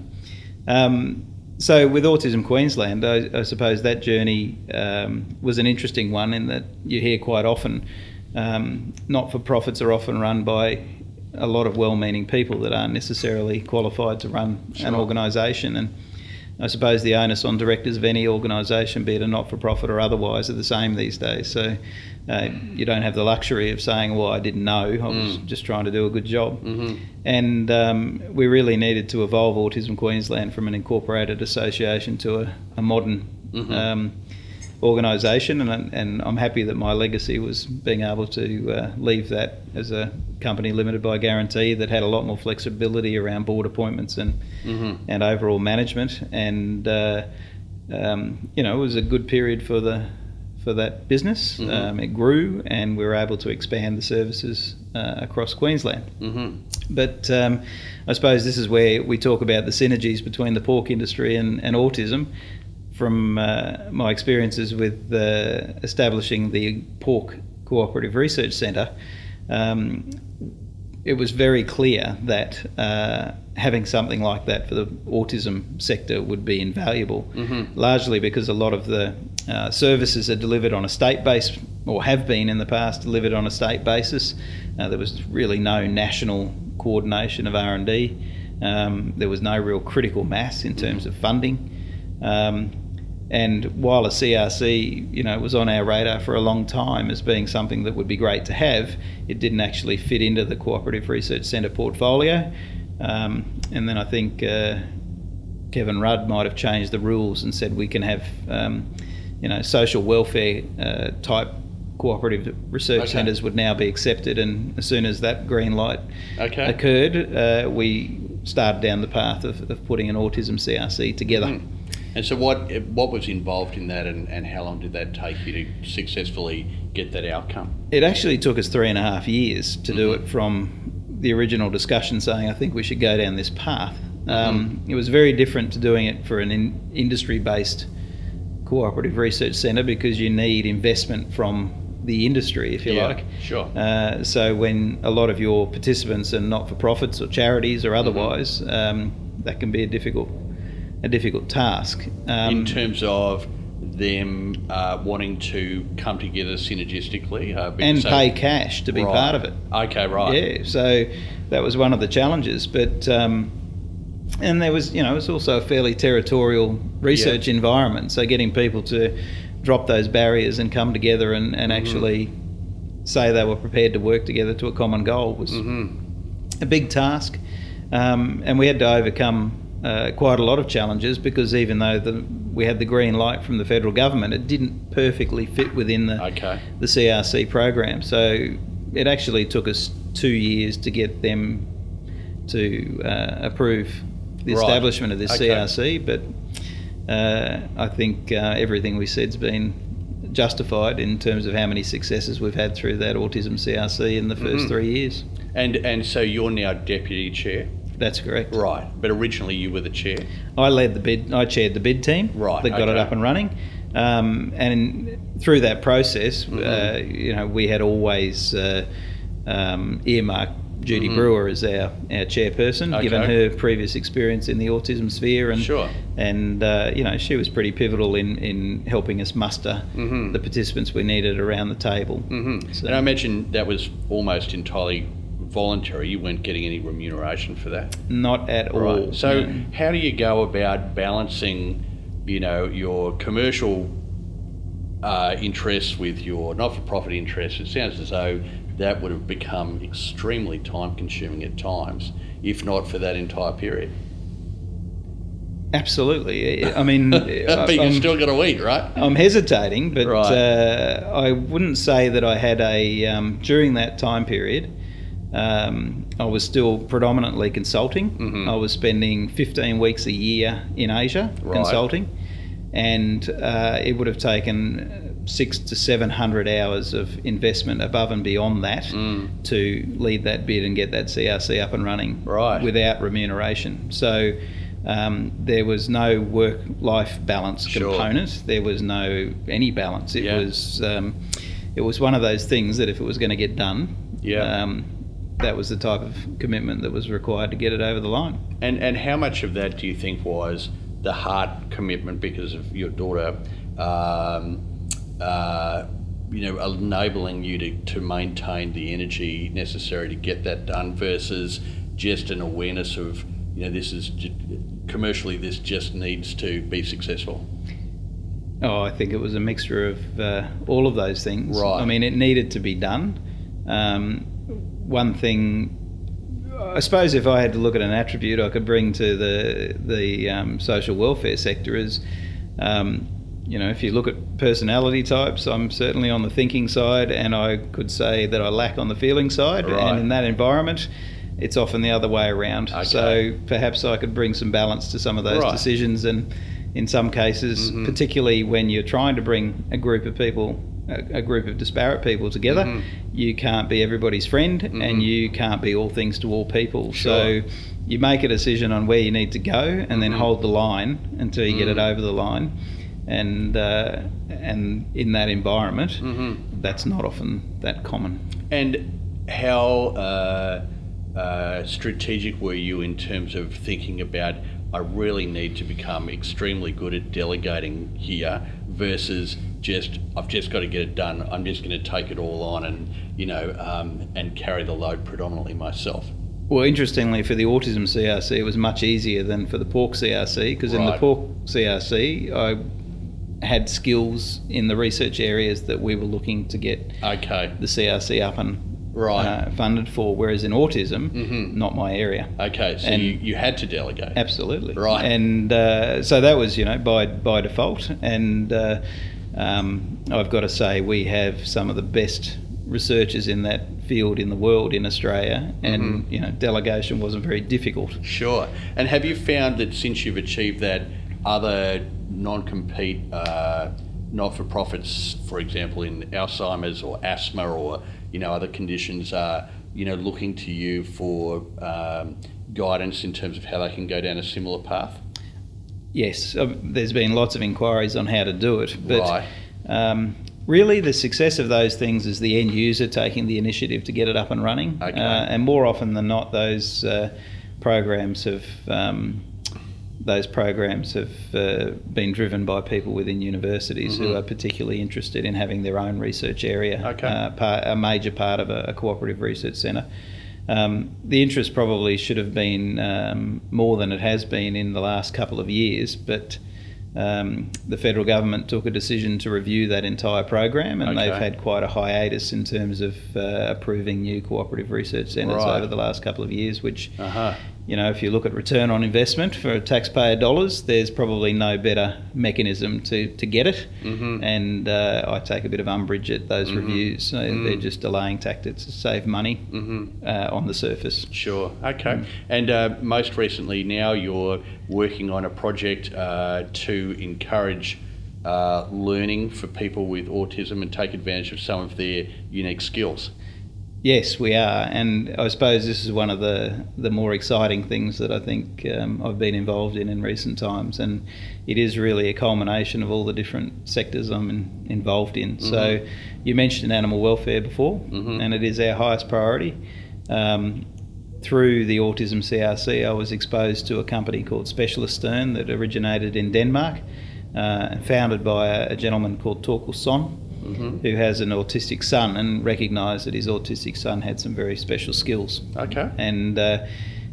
um, so with Autism Queensland, I, I suppose that journey um, was an interesting one in that you hear quite often um, not for profits are often run by a lot of well-meaning people that aren't necessarily qualified to run an organisation and. I suppose the onus on directors of any organisation, be it a not-for-profit or otherwise, are the same these days. So uh, you don't have the luxury of saying, "Well, I didn't know. I was Mm. just trying to do a good job." hmm And um, we really needed to evolve Autism Queensland from an incorporated association to a, a modern Mhm. um, organisation. And, and I'm happy that my legacy was being able to uh, leave that as a company limited by guarantee that had a lot more flexibility around board appointments and hmm and overall management. And uh, um, you know, it was a good period for the for that business. Mhm. Um, it grew, and we were able to expand the services uh, across Queensland. hmm But um, I suppose this is where we talk about the synergies between the pork industry and, and autism. From uh, my experiences with uh, establishing the Pork Cooperative Research Centre, um, it was very clear that uh, having something like that for the autism sector would be invaluable, Mhm. largely because a lot of the uh, services are delivered on a state base or have been in the past delivered on a state basis. Uh, there was really no national coordination of R&D. Um, there was no real critical mass in terms of funding. Um, and while a CRC, you know, was on our radar for a long time as being something that would be great to have, it didn't actually fit into the Cooperative Research Centre portfolio. Um, and then I think uh, Kevin Rudd might have changed the rules and said we can have, um, you know, social welfare uh, type cooperative research Okay. centres would now be accepted. And as soon as that green light Okay. occurred, uh, we started down the path of, of putting an autism CRC together. Mm. And so, what what was involved in that, and, and how long did that take you to successfully get that outcome? It actually took us three and a half years to do Mm-hmm. it from the original discussion saying, I think we should go down this path. Mm-hmm. Um, it was very different to doing it for an in, industry based cooperative research centre because you need investment from the industry, if you Yeah, like. sure. Uh, so when a lot of your participants are not for profits or charities or Mm-hmm. otherwise, um, that can be a difficult a difficult task. Um, in terms of them uh, wanting to come together synergistically uh, and so- pay cash to be Right. part of it. Okay, right. Yeah, so that was one of the challenges. But um, and there was, you know, it was also a fairly territorial research environment. So getting people to drop those barriers and come together and, Mm-hmm. actually say they were prepared to work together to a common goal was Mm-hmm. a big task. Um, and we had to overcome uh, quite a lot of challenges because even though the, we had the green light from the federal government, it didn't perfectly fit within the Okay. the CRC program. So it actually took us two years to get them to uh, approve the Right. establishment of this Okay. CRC. But uh, I think uh, everything we said's been justified in terms of how many successes we've had through that autism CRC in the 1st Mhm. three years. And and so you're now deputy chair, That's correct. right? But originally you were the chair. I led the bid. I chaired the bid team Right, that got it up and running, um, and through that process, uh, Mhm. you know, we had always uh, um, earmarked Judy Mhm. Brewer as our, our chairperson, given her previous experience in the autism sphere, and Sure. and uh, you know, she was pretty pivotal in in helping us muster Mhm. the participants we needed around the table. hmm So- And I imagine that was almost entirely voluntary. You weren't getting any remuneration for that. Not at all. Right. So no. how do you go about balancing, you know, your commercial uh, interests with your not-for-profit interests? It sounds as though that would have become extremely time-consuming at times, if not for that entire period. absolutely. I mean, but you've I'm- still got to eat, right? I'm hesitating, but Right. uh, I wouldn't say that I had a um, during that time period. Um, I was still predominantly consulting. Mhm. I was spending 15 weeks a year in Asia Right. consulting, and uh, it would have taken six to seven hundred hours of investment above and beyond that Mm. to lead that bid and get that CRC up and running Right. without remuneration. So um, there was no work-life balance Sure. component. There was no any balance. It Yeah. was um, it was one of those things that if it was going to get done, Yeah. um, that was the type of commitment that was required to get it over the line. And and how much of that do you think was the heart commitment because of your daughter, um, uh, you know, enabling you to, to maintain the energy necessary to get that done versus just an awareness of, you know, this is commercially this just needs to be successful. Oh, I think it was a mixture of uh, all of those things. Right. I mean, it needed to be done. Um, one thing, I suppose, if I had to look at an attribute I could bring to the the um, social welfare sector is, um, you know, if you look at personality types, I'm certainly on the thinking side, and I could say that I lack on the feeling side. Right. And in that environment, it's often the other way around. Okay. So perhaps I could bring some balance to some of those Right. decisions and in some cases, Mhm. particularly when you're trying to bring a group of people, a, a group of disparate people together, Mhm. you can't be everybody's friend Mhm. and you can't be all things to all people. Sure. So you make a decision on where you need to go and then Mhm. hold the line until you get it Mhm. over the line. And uh, and in that environment, Mm-hmm. that's not often that common. And how uh, uh, strategic were you in terms of thinking about I really need to become extremely good at delegating here versus just I've just got to get it done. I'm just going to take it all on and you know um, and carry the load predominantly myself. Well, interestingly, for the autism CRC, it was much easier than for the pork CRC because in the pork CRC, I had skills in the research areas that we were looking to get Okay. the CRC up and Right. uh, funded for, whereas in autism, Mhm. not my area. Okay, so And- you, you had to delegate. Absolutely. Right. And uh, so that was, you know, by by default. And uh, um, I've got to say, we have some of the best researchers in that field in the world in Australia, and Mhm. you know, delegation wasn't very difficult. Sure. And have you found that since you've achieved that, other non-compete uh, not-for-profits, for example, in Alzheimer's or asthma or you know other conditions, are you know looking to you for um, guidance in terms of how they can go down a similar path? Yes, uh, there's been lots of inquiries on how to do it, but Right. um, really the success of those things is the end user taking the initiative to get it up and running. Okay. Uh, and more often than not, those uh, programs have um, those programs have uh, been driven by people within universities who Mhm. are particularly interested in having their own research area, Okay. uh, part, a major part of a, a cooperative research centre. Um, the interest probably should have been um, more than it has been in the last couple of years, but um, the federal government took a decision to review that entire program, and they've had quite a hiatus in terms of uh, approving new cooperative research centres Right. over the last couple of years. Which, Uh huh. You know, if you look at return on investment for taxpayer dollars, there's probably no better mechanism to, to get it. Mhm. And uh, I take a bit of umbrage at those Mhm. reviews. So Mm. They're just delaying tactics to save money Mm-hmm. uh, on the surface. Sure. Okay. Mm. And uh, most recently, now you're working on a project uh, to encourage uh, learning for people with autism and take advantage of some of their unique skills. Yes, we are, and I suppose this is one of the the more exciting things that I think um, I've been involved in in recent times, and it is really a culmination of all the different sectors I'm in, involved in. So, you mentioned animal welfare before, Mhm. and it is our highest priority. Um, through the Autism CRC, I was exposed to a company called Specialisterne that originated in Denmark, uh, founded by a, a gentleman called Thorkil Sonne Mm-hmm. who has an autistic son and recognised that his autistic son had some very special skills. Okay. And uh,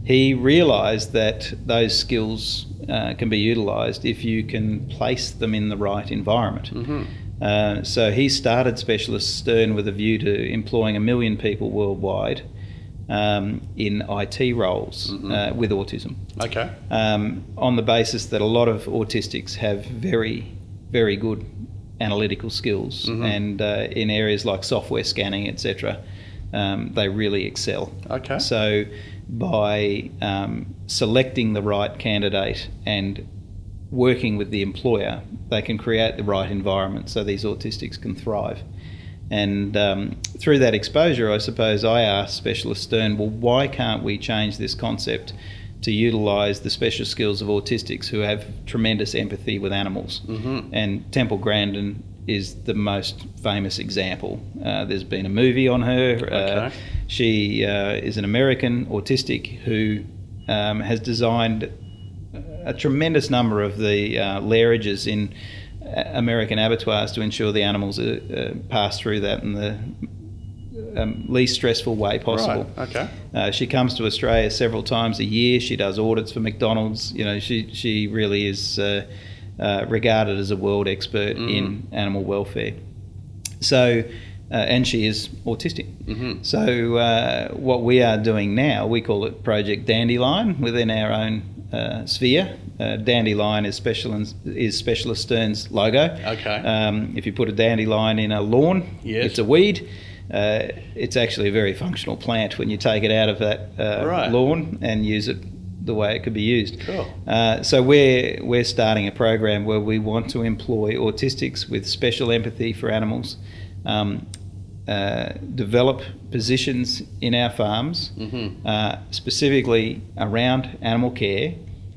he realised that those skills uh, can be utilised if you can place them in the right environment. Mm-hmm. Uh, so he started Specialisterne with a view to employing a million people worldwide um, in IT roles Mhm. uh, with autism Okay. um, on the basis that a lot of autistics have very, very good analytical skills, Mhm. and uh, in areas like software scanning, etc., um, they really excel. Okay. So, by um, selecting the right candidate and working with the employer, they can create the right environment so these autistics can thrive. And um, through that exposure, I suppose I asked Specialisterne, well, why can't we change this concept to utilise the special skills of autistics who have tremendous empathy with animals? Mm-hmm. And Temple Grandin is the most famous example. Uh, there's been a movie on her. Uh, she uh, is an American autistic who um, has designed a tremendous number of the uh, lairages in uh, American abattoirs to ensure the animals uh, uh, pass through that in the um, least stressful way possible. Right. Okay. Uh, she comes to Australia several times a year. She does audits for McDonald's. You know, she she really is uh, uh, regarded as a world expert Mm. in animal welfare. So, uh, and she is autistic. Mm-hmm. So, uh, what we are doing now, we call it Project Dandelion within our own uh, sphere. Uh, dandelion is specialist is Specialisterne's logo. Okay. Um, if you put a dandelion in a lawn, Yes. it's a weed. Uh, it's actually a very functional plant when you take it out of that uh, Right. lawn and use it the way it could be used. Cool. Uh, so we're we're starting a program where we want to employ autistics with special empathy for animals, um, uh, develop positions in our farms Mm-hmm. uh, specifically around animal care,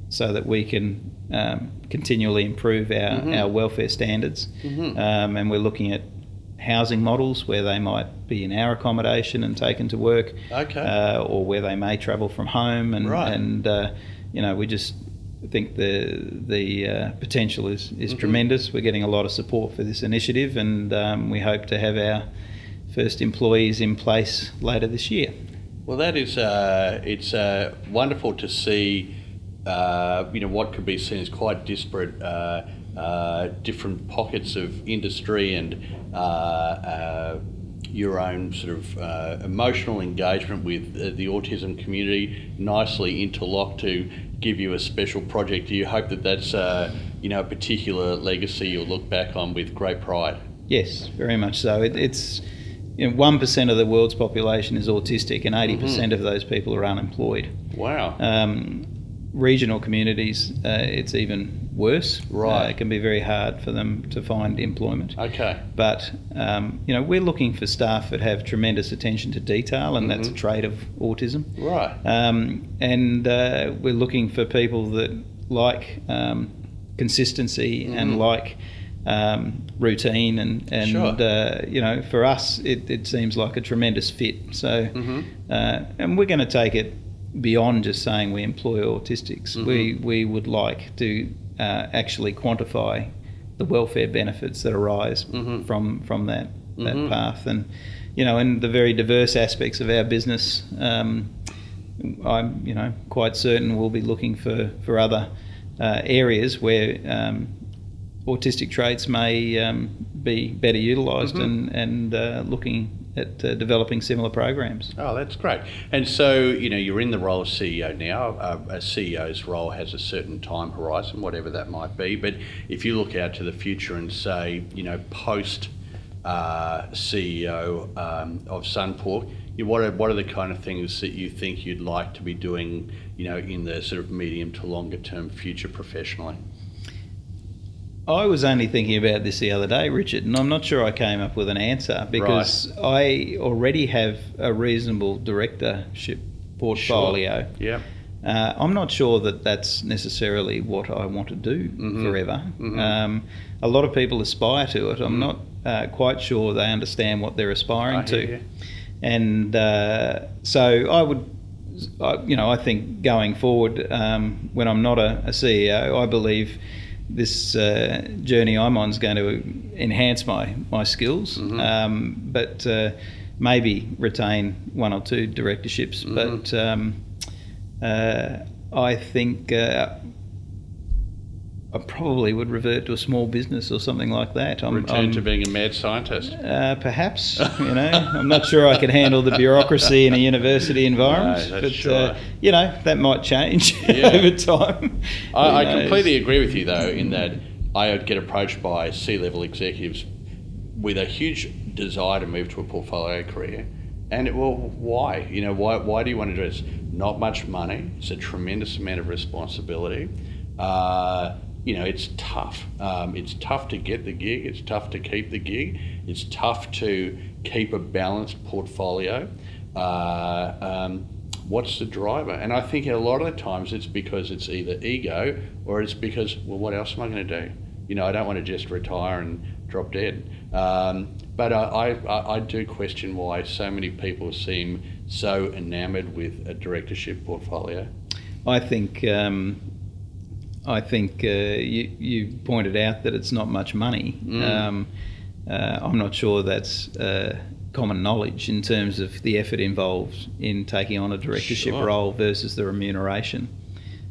so that we can um, continually improve our, Mhm. our welfare standards. Mhm. Um, and we're looking at housing models where they might be in our accommodation and taken to work, Okay. uh, or where they may travel from home. And, Right. and uh, you know, we just think the the uh, potential is, is Mhm. tremendous. We're getting a lot of support for this initiative, and um, we hope to have our first employees in place later this year. Well, that is, uh, it's uh, wonderful to see, uh, you know, what could be seen as quite disparate, uh, different pockets of industry and uh, uh, your own sort of uh, emotional engagement with the autism community nicely interlocked to give you a special project. Do you hope that that's uh, you know a particular legacy you'll look back on with great pride? Yes, very much so. It, it's you know, 1% of the world's population is autistic and 80% mm hmm of those people are unemployed. Wow. Um, regional communities, uh, it's even worse. Right. Uh, it can be very hard for them to find employment. Okay. But, um, you know, we're looking for staff that have tremendous attention to detail, and mm-hmm. that's a trait of autism. Right. Um, and uh, we're looking for people that like um, consistency mm-hmm. and like um, routine and and sure. uh, you know for us it, it seems like a tremendous fit so mm-hmm. uh, and we're going to take it beyond just saying we employ autistics mm-hmm. we we would like to uh, actually quantify the welfare benefits that arise mm-hmm. from from that that mm-hmm. path and you know and the very diverse aspects of our business um, I'm you know quite certain we'll be looking for for other uh, areas where um, autistic traits may um, be better utilised mm-hmm. and, and uh, looking at uh, developing similar programs. Oh, that's great. And so, you know, you're in the role of CEO now. Uh, a CEO's role has a certain time horizon, whatever that might be. But if you look out to the future and say, you know, post uh, CEO um, of Sunpork, you, what are what are the kind of things that you think you'd like to be doing, you know, in the sort of medium to longer term future professionally? I was only thinking about this the other day, Richard, and I'm not sure I came up with an answer because right. I already have a reasonable directorship portfolio. Sure. Yeah. Uh, I'm not sure that that's necessarily what I want to do mm-hmm. forever. Mm-hmm. Um, a lot of people aspire to it. I'm mm not uh, quite sure they understand what they're aspiring to. You. And uh, so I would, you know, I think going forward, um, when I'm not a, a CEO, I believe this uh, journey I'm on is going to enhance my my skills, mm-hmm. um, but uh, maybe retain one or two directorships. Mm-hmm. But um, uh, I think uh, I probably would revert to a small business or something like that. I'm, Return I'm, to being a mad scientist. Uh, perhaps, you know. I'm not sure I could handle the bureaucracy in a university environment, no, but sure. uh, you know that might change yeah. over time. I, I completely agree with you, though, in that I would get approached by C-level executives with a huge desire to move to a portfolio career. And it, well, why? You know, why, why do you want to do this? Not much money. It's a tremendous amount of responsibility. Uh, you know, it's tough. Um, it's tough to get the gig. It's tough to keep the gig. It's tough to keep a balanced portfolio. Uh, um, what's the driver? And I think a lot of the times it's because it's either ego or it's because, well, what else am I going to do? You know, I don't want to just retire and drop dead. Um, but I, I, I, do question why so many people seem so enamoured with a directorship portfolio. I think um, I think uh, you, you, pointed out that it's not much money. Mm. Um, uh, I'm not sure that's uh, common knowledge in terms of the effort involved in taking on a directorship sure. role versus the remuneration.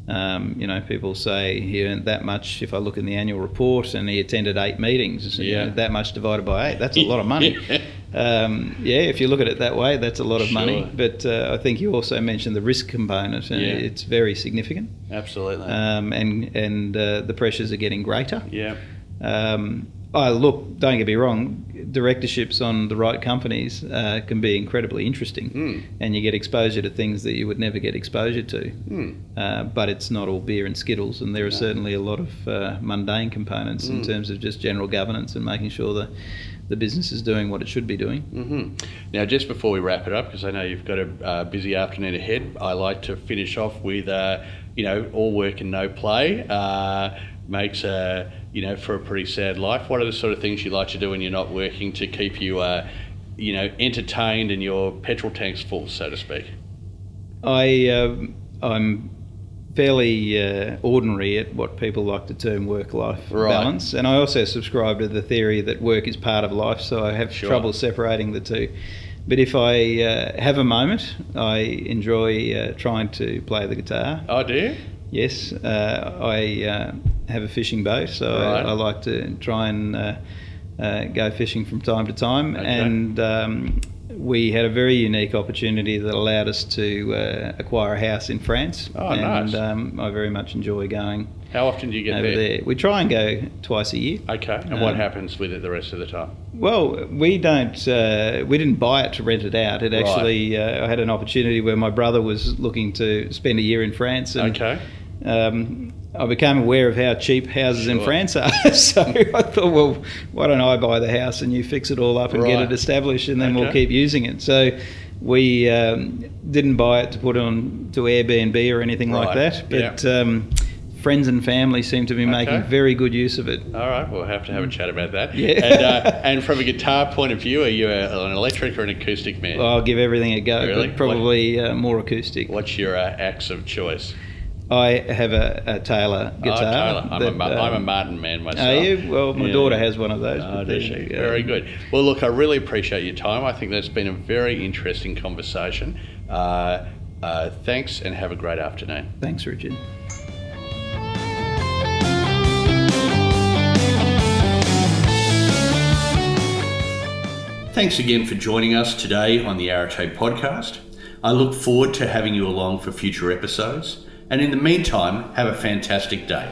Um, you know, people say he earned that much. If I look in the annual report, and he attended eight meetings, yeah. That much divided by eight, that's a lot of money. um, yeah, if you look at it that way, that's a lot of sure. money. But uh, I think you also mentioned the risk component, and yeah. it's very significant. Absolutely. Um, and and uh, the pressures are getting greater. Yeah. Um, oh, look, don't get me wrong, directorships on the right companies uh, can be incredibly interesting, mm. and you get exposure to things that you would never get exposure to. Mm. Uh, but it's not all beer and skittles, and there are no. certainly a lot of uh, mundane components mm. in hmm. terms of just general governance and making sure that the business is doing what it should be doing. Mm-hmm. Now, just before we wrap it up, because I know you've got a uh, busy afternoon ahead, I like to finish off with, uh, you know, all work and no play uh, makes a you know, for a pretty sad life. What are the sort of things you like to do when you're not working to keep you, uh, you know, entertained and your petrol tanks full, so to speak? I um, I'm fairly uh, ordinary at what people like to term work-life right. balance, and I also subscribe to the theory that work is part of life. So I have sure. trouble separating the two. But if I uh, have a moment, I enjoy uh, trying to play the guitar. Oh, do? Yes, uh, I uh, have a fishing boat, so right. I, I, like to try and uh, uh, go fishing from time to time, Okay. and um, we had a very unique opportunity that allowed us to uh, acquire a house in France. Oh, and nice. um, I very much enjoy going How often do you get over there? there. We try and go twice a year. Okay, and what Um, happens with it the rest of the time? Well, we don't. Uh, we didn't buy it to rent it out. It Right. actually, uh, I had an opportunity where my brother was looking to spend a year in France, and Okay. um, I became aware of how cheap houses in France are. so I thought, well, why don't I buy the house and you fix it all up and get it established, and then we'll keep using it. So we um, didn't buy it to put on to Airbnb or anything like that, but. Um, Friends and family seem to be making Okay. very good use of it. All right, we'll have to have a chat about that. Yeah. And, uh, and from a guitar point of view, are you a, an electric or an acoustic man? I'll give everything a go, Really? but probably uh, more acoustic. What's your uh, axe of choice? I have a, a Taylor guitar. Oh, Taylor. I'm, a, that, Ma- I'm a um, Martin man myself. Are you? Well, my Yeah. daughter has one of those. Oh, does she? you go. Very good. Well, look, I really appreciate your time. I think that's been a very interesting conversation. Uh, uh, thanks and have a great afternoon. Thanks, Richard. Thanks again for joining us today on the Arate podcast. I look forward to having you along for future episodes. And in the meantime, have a fantastic day.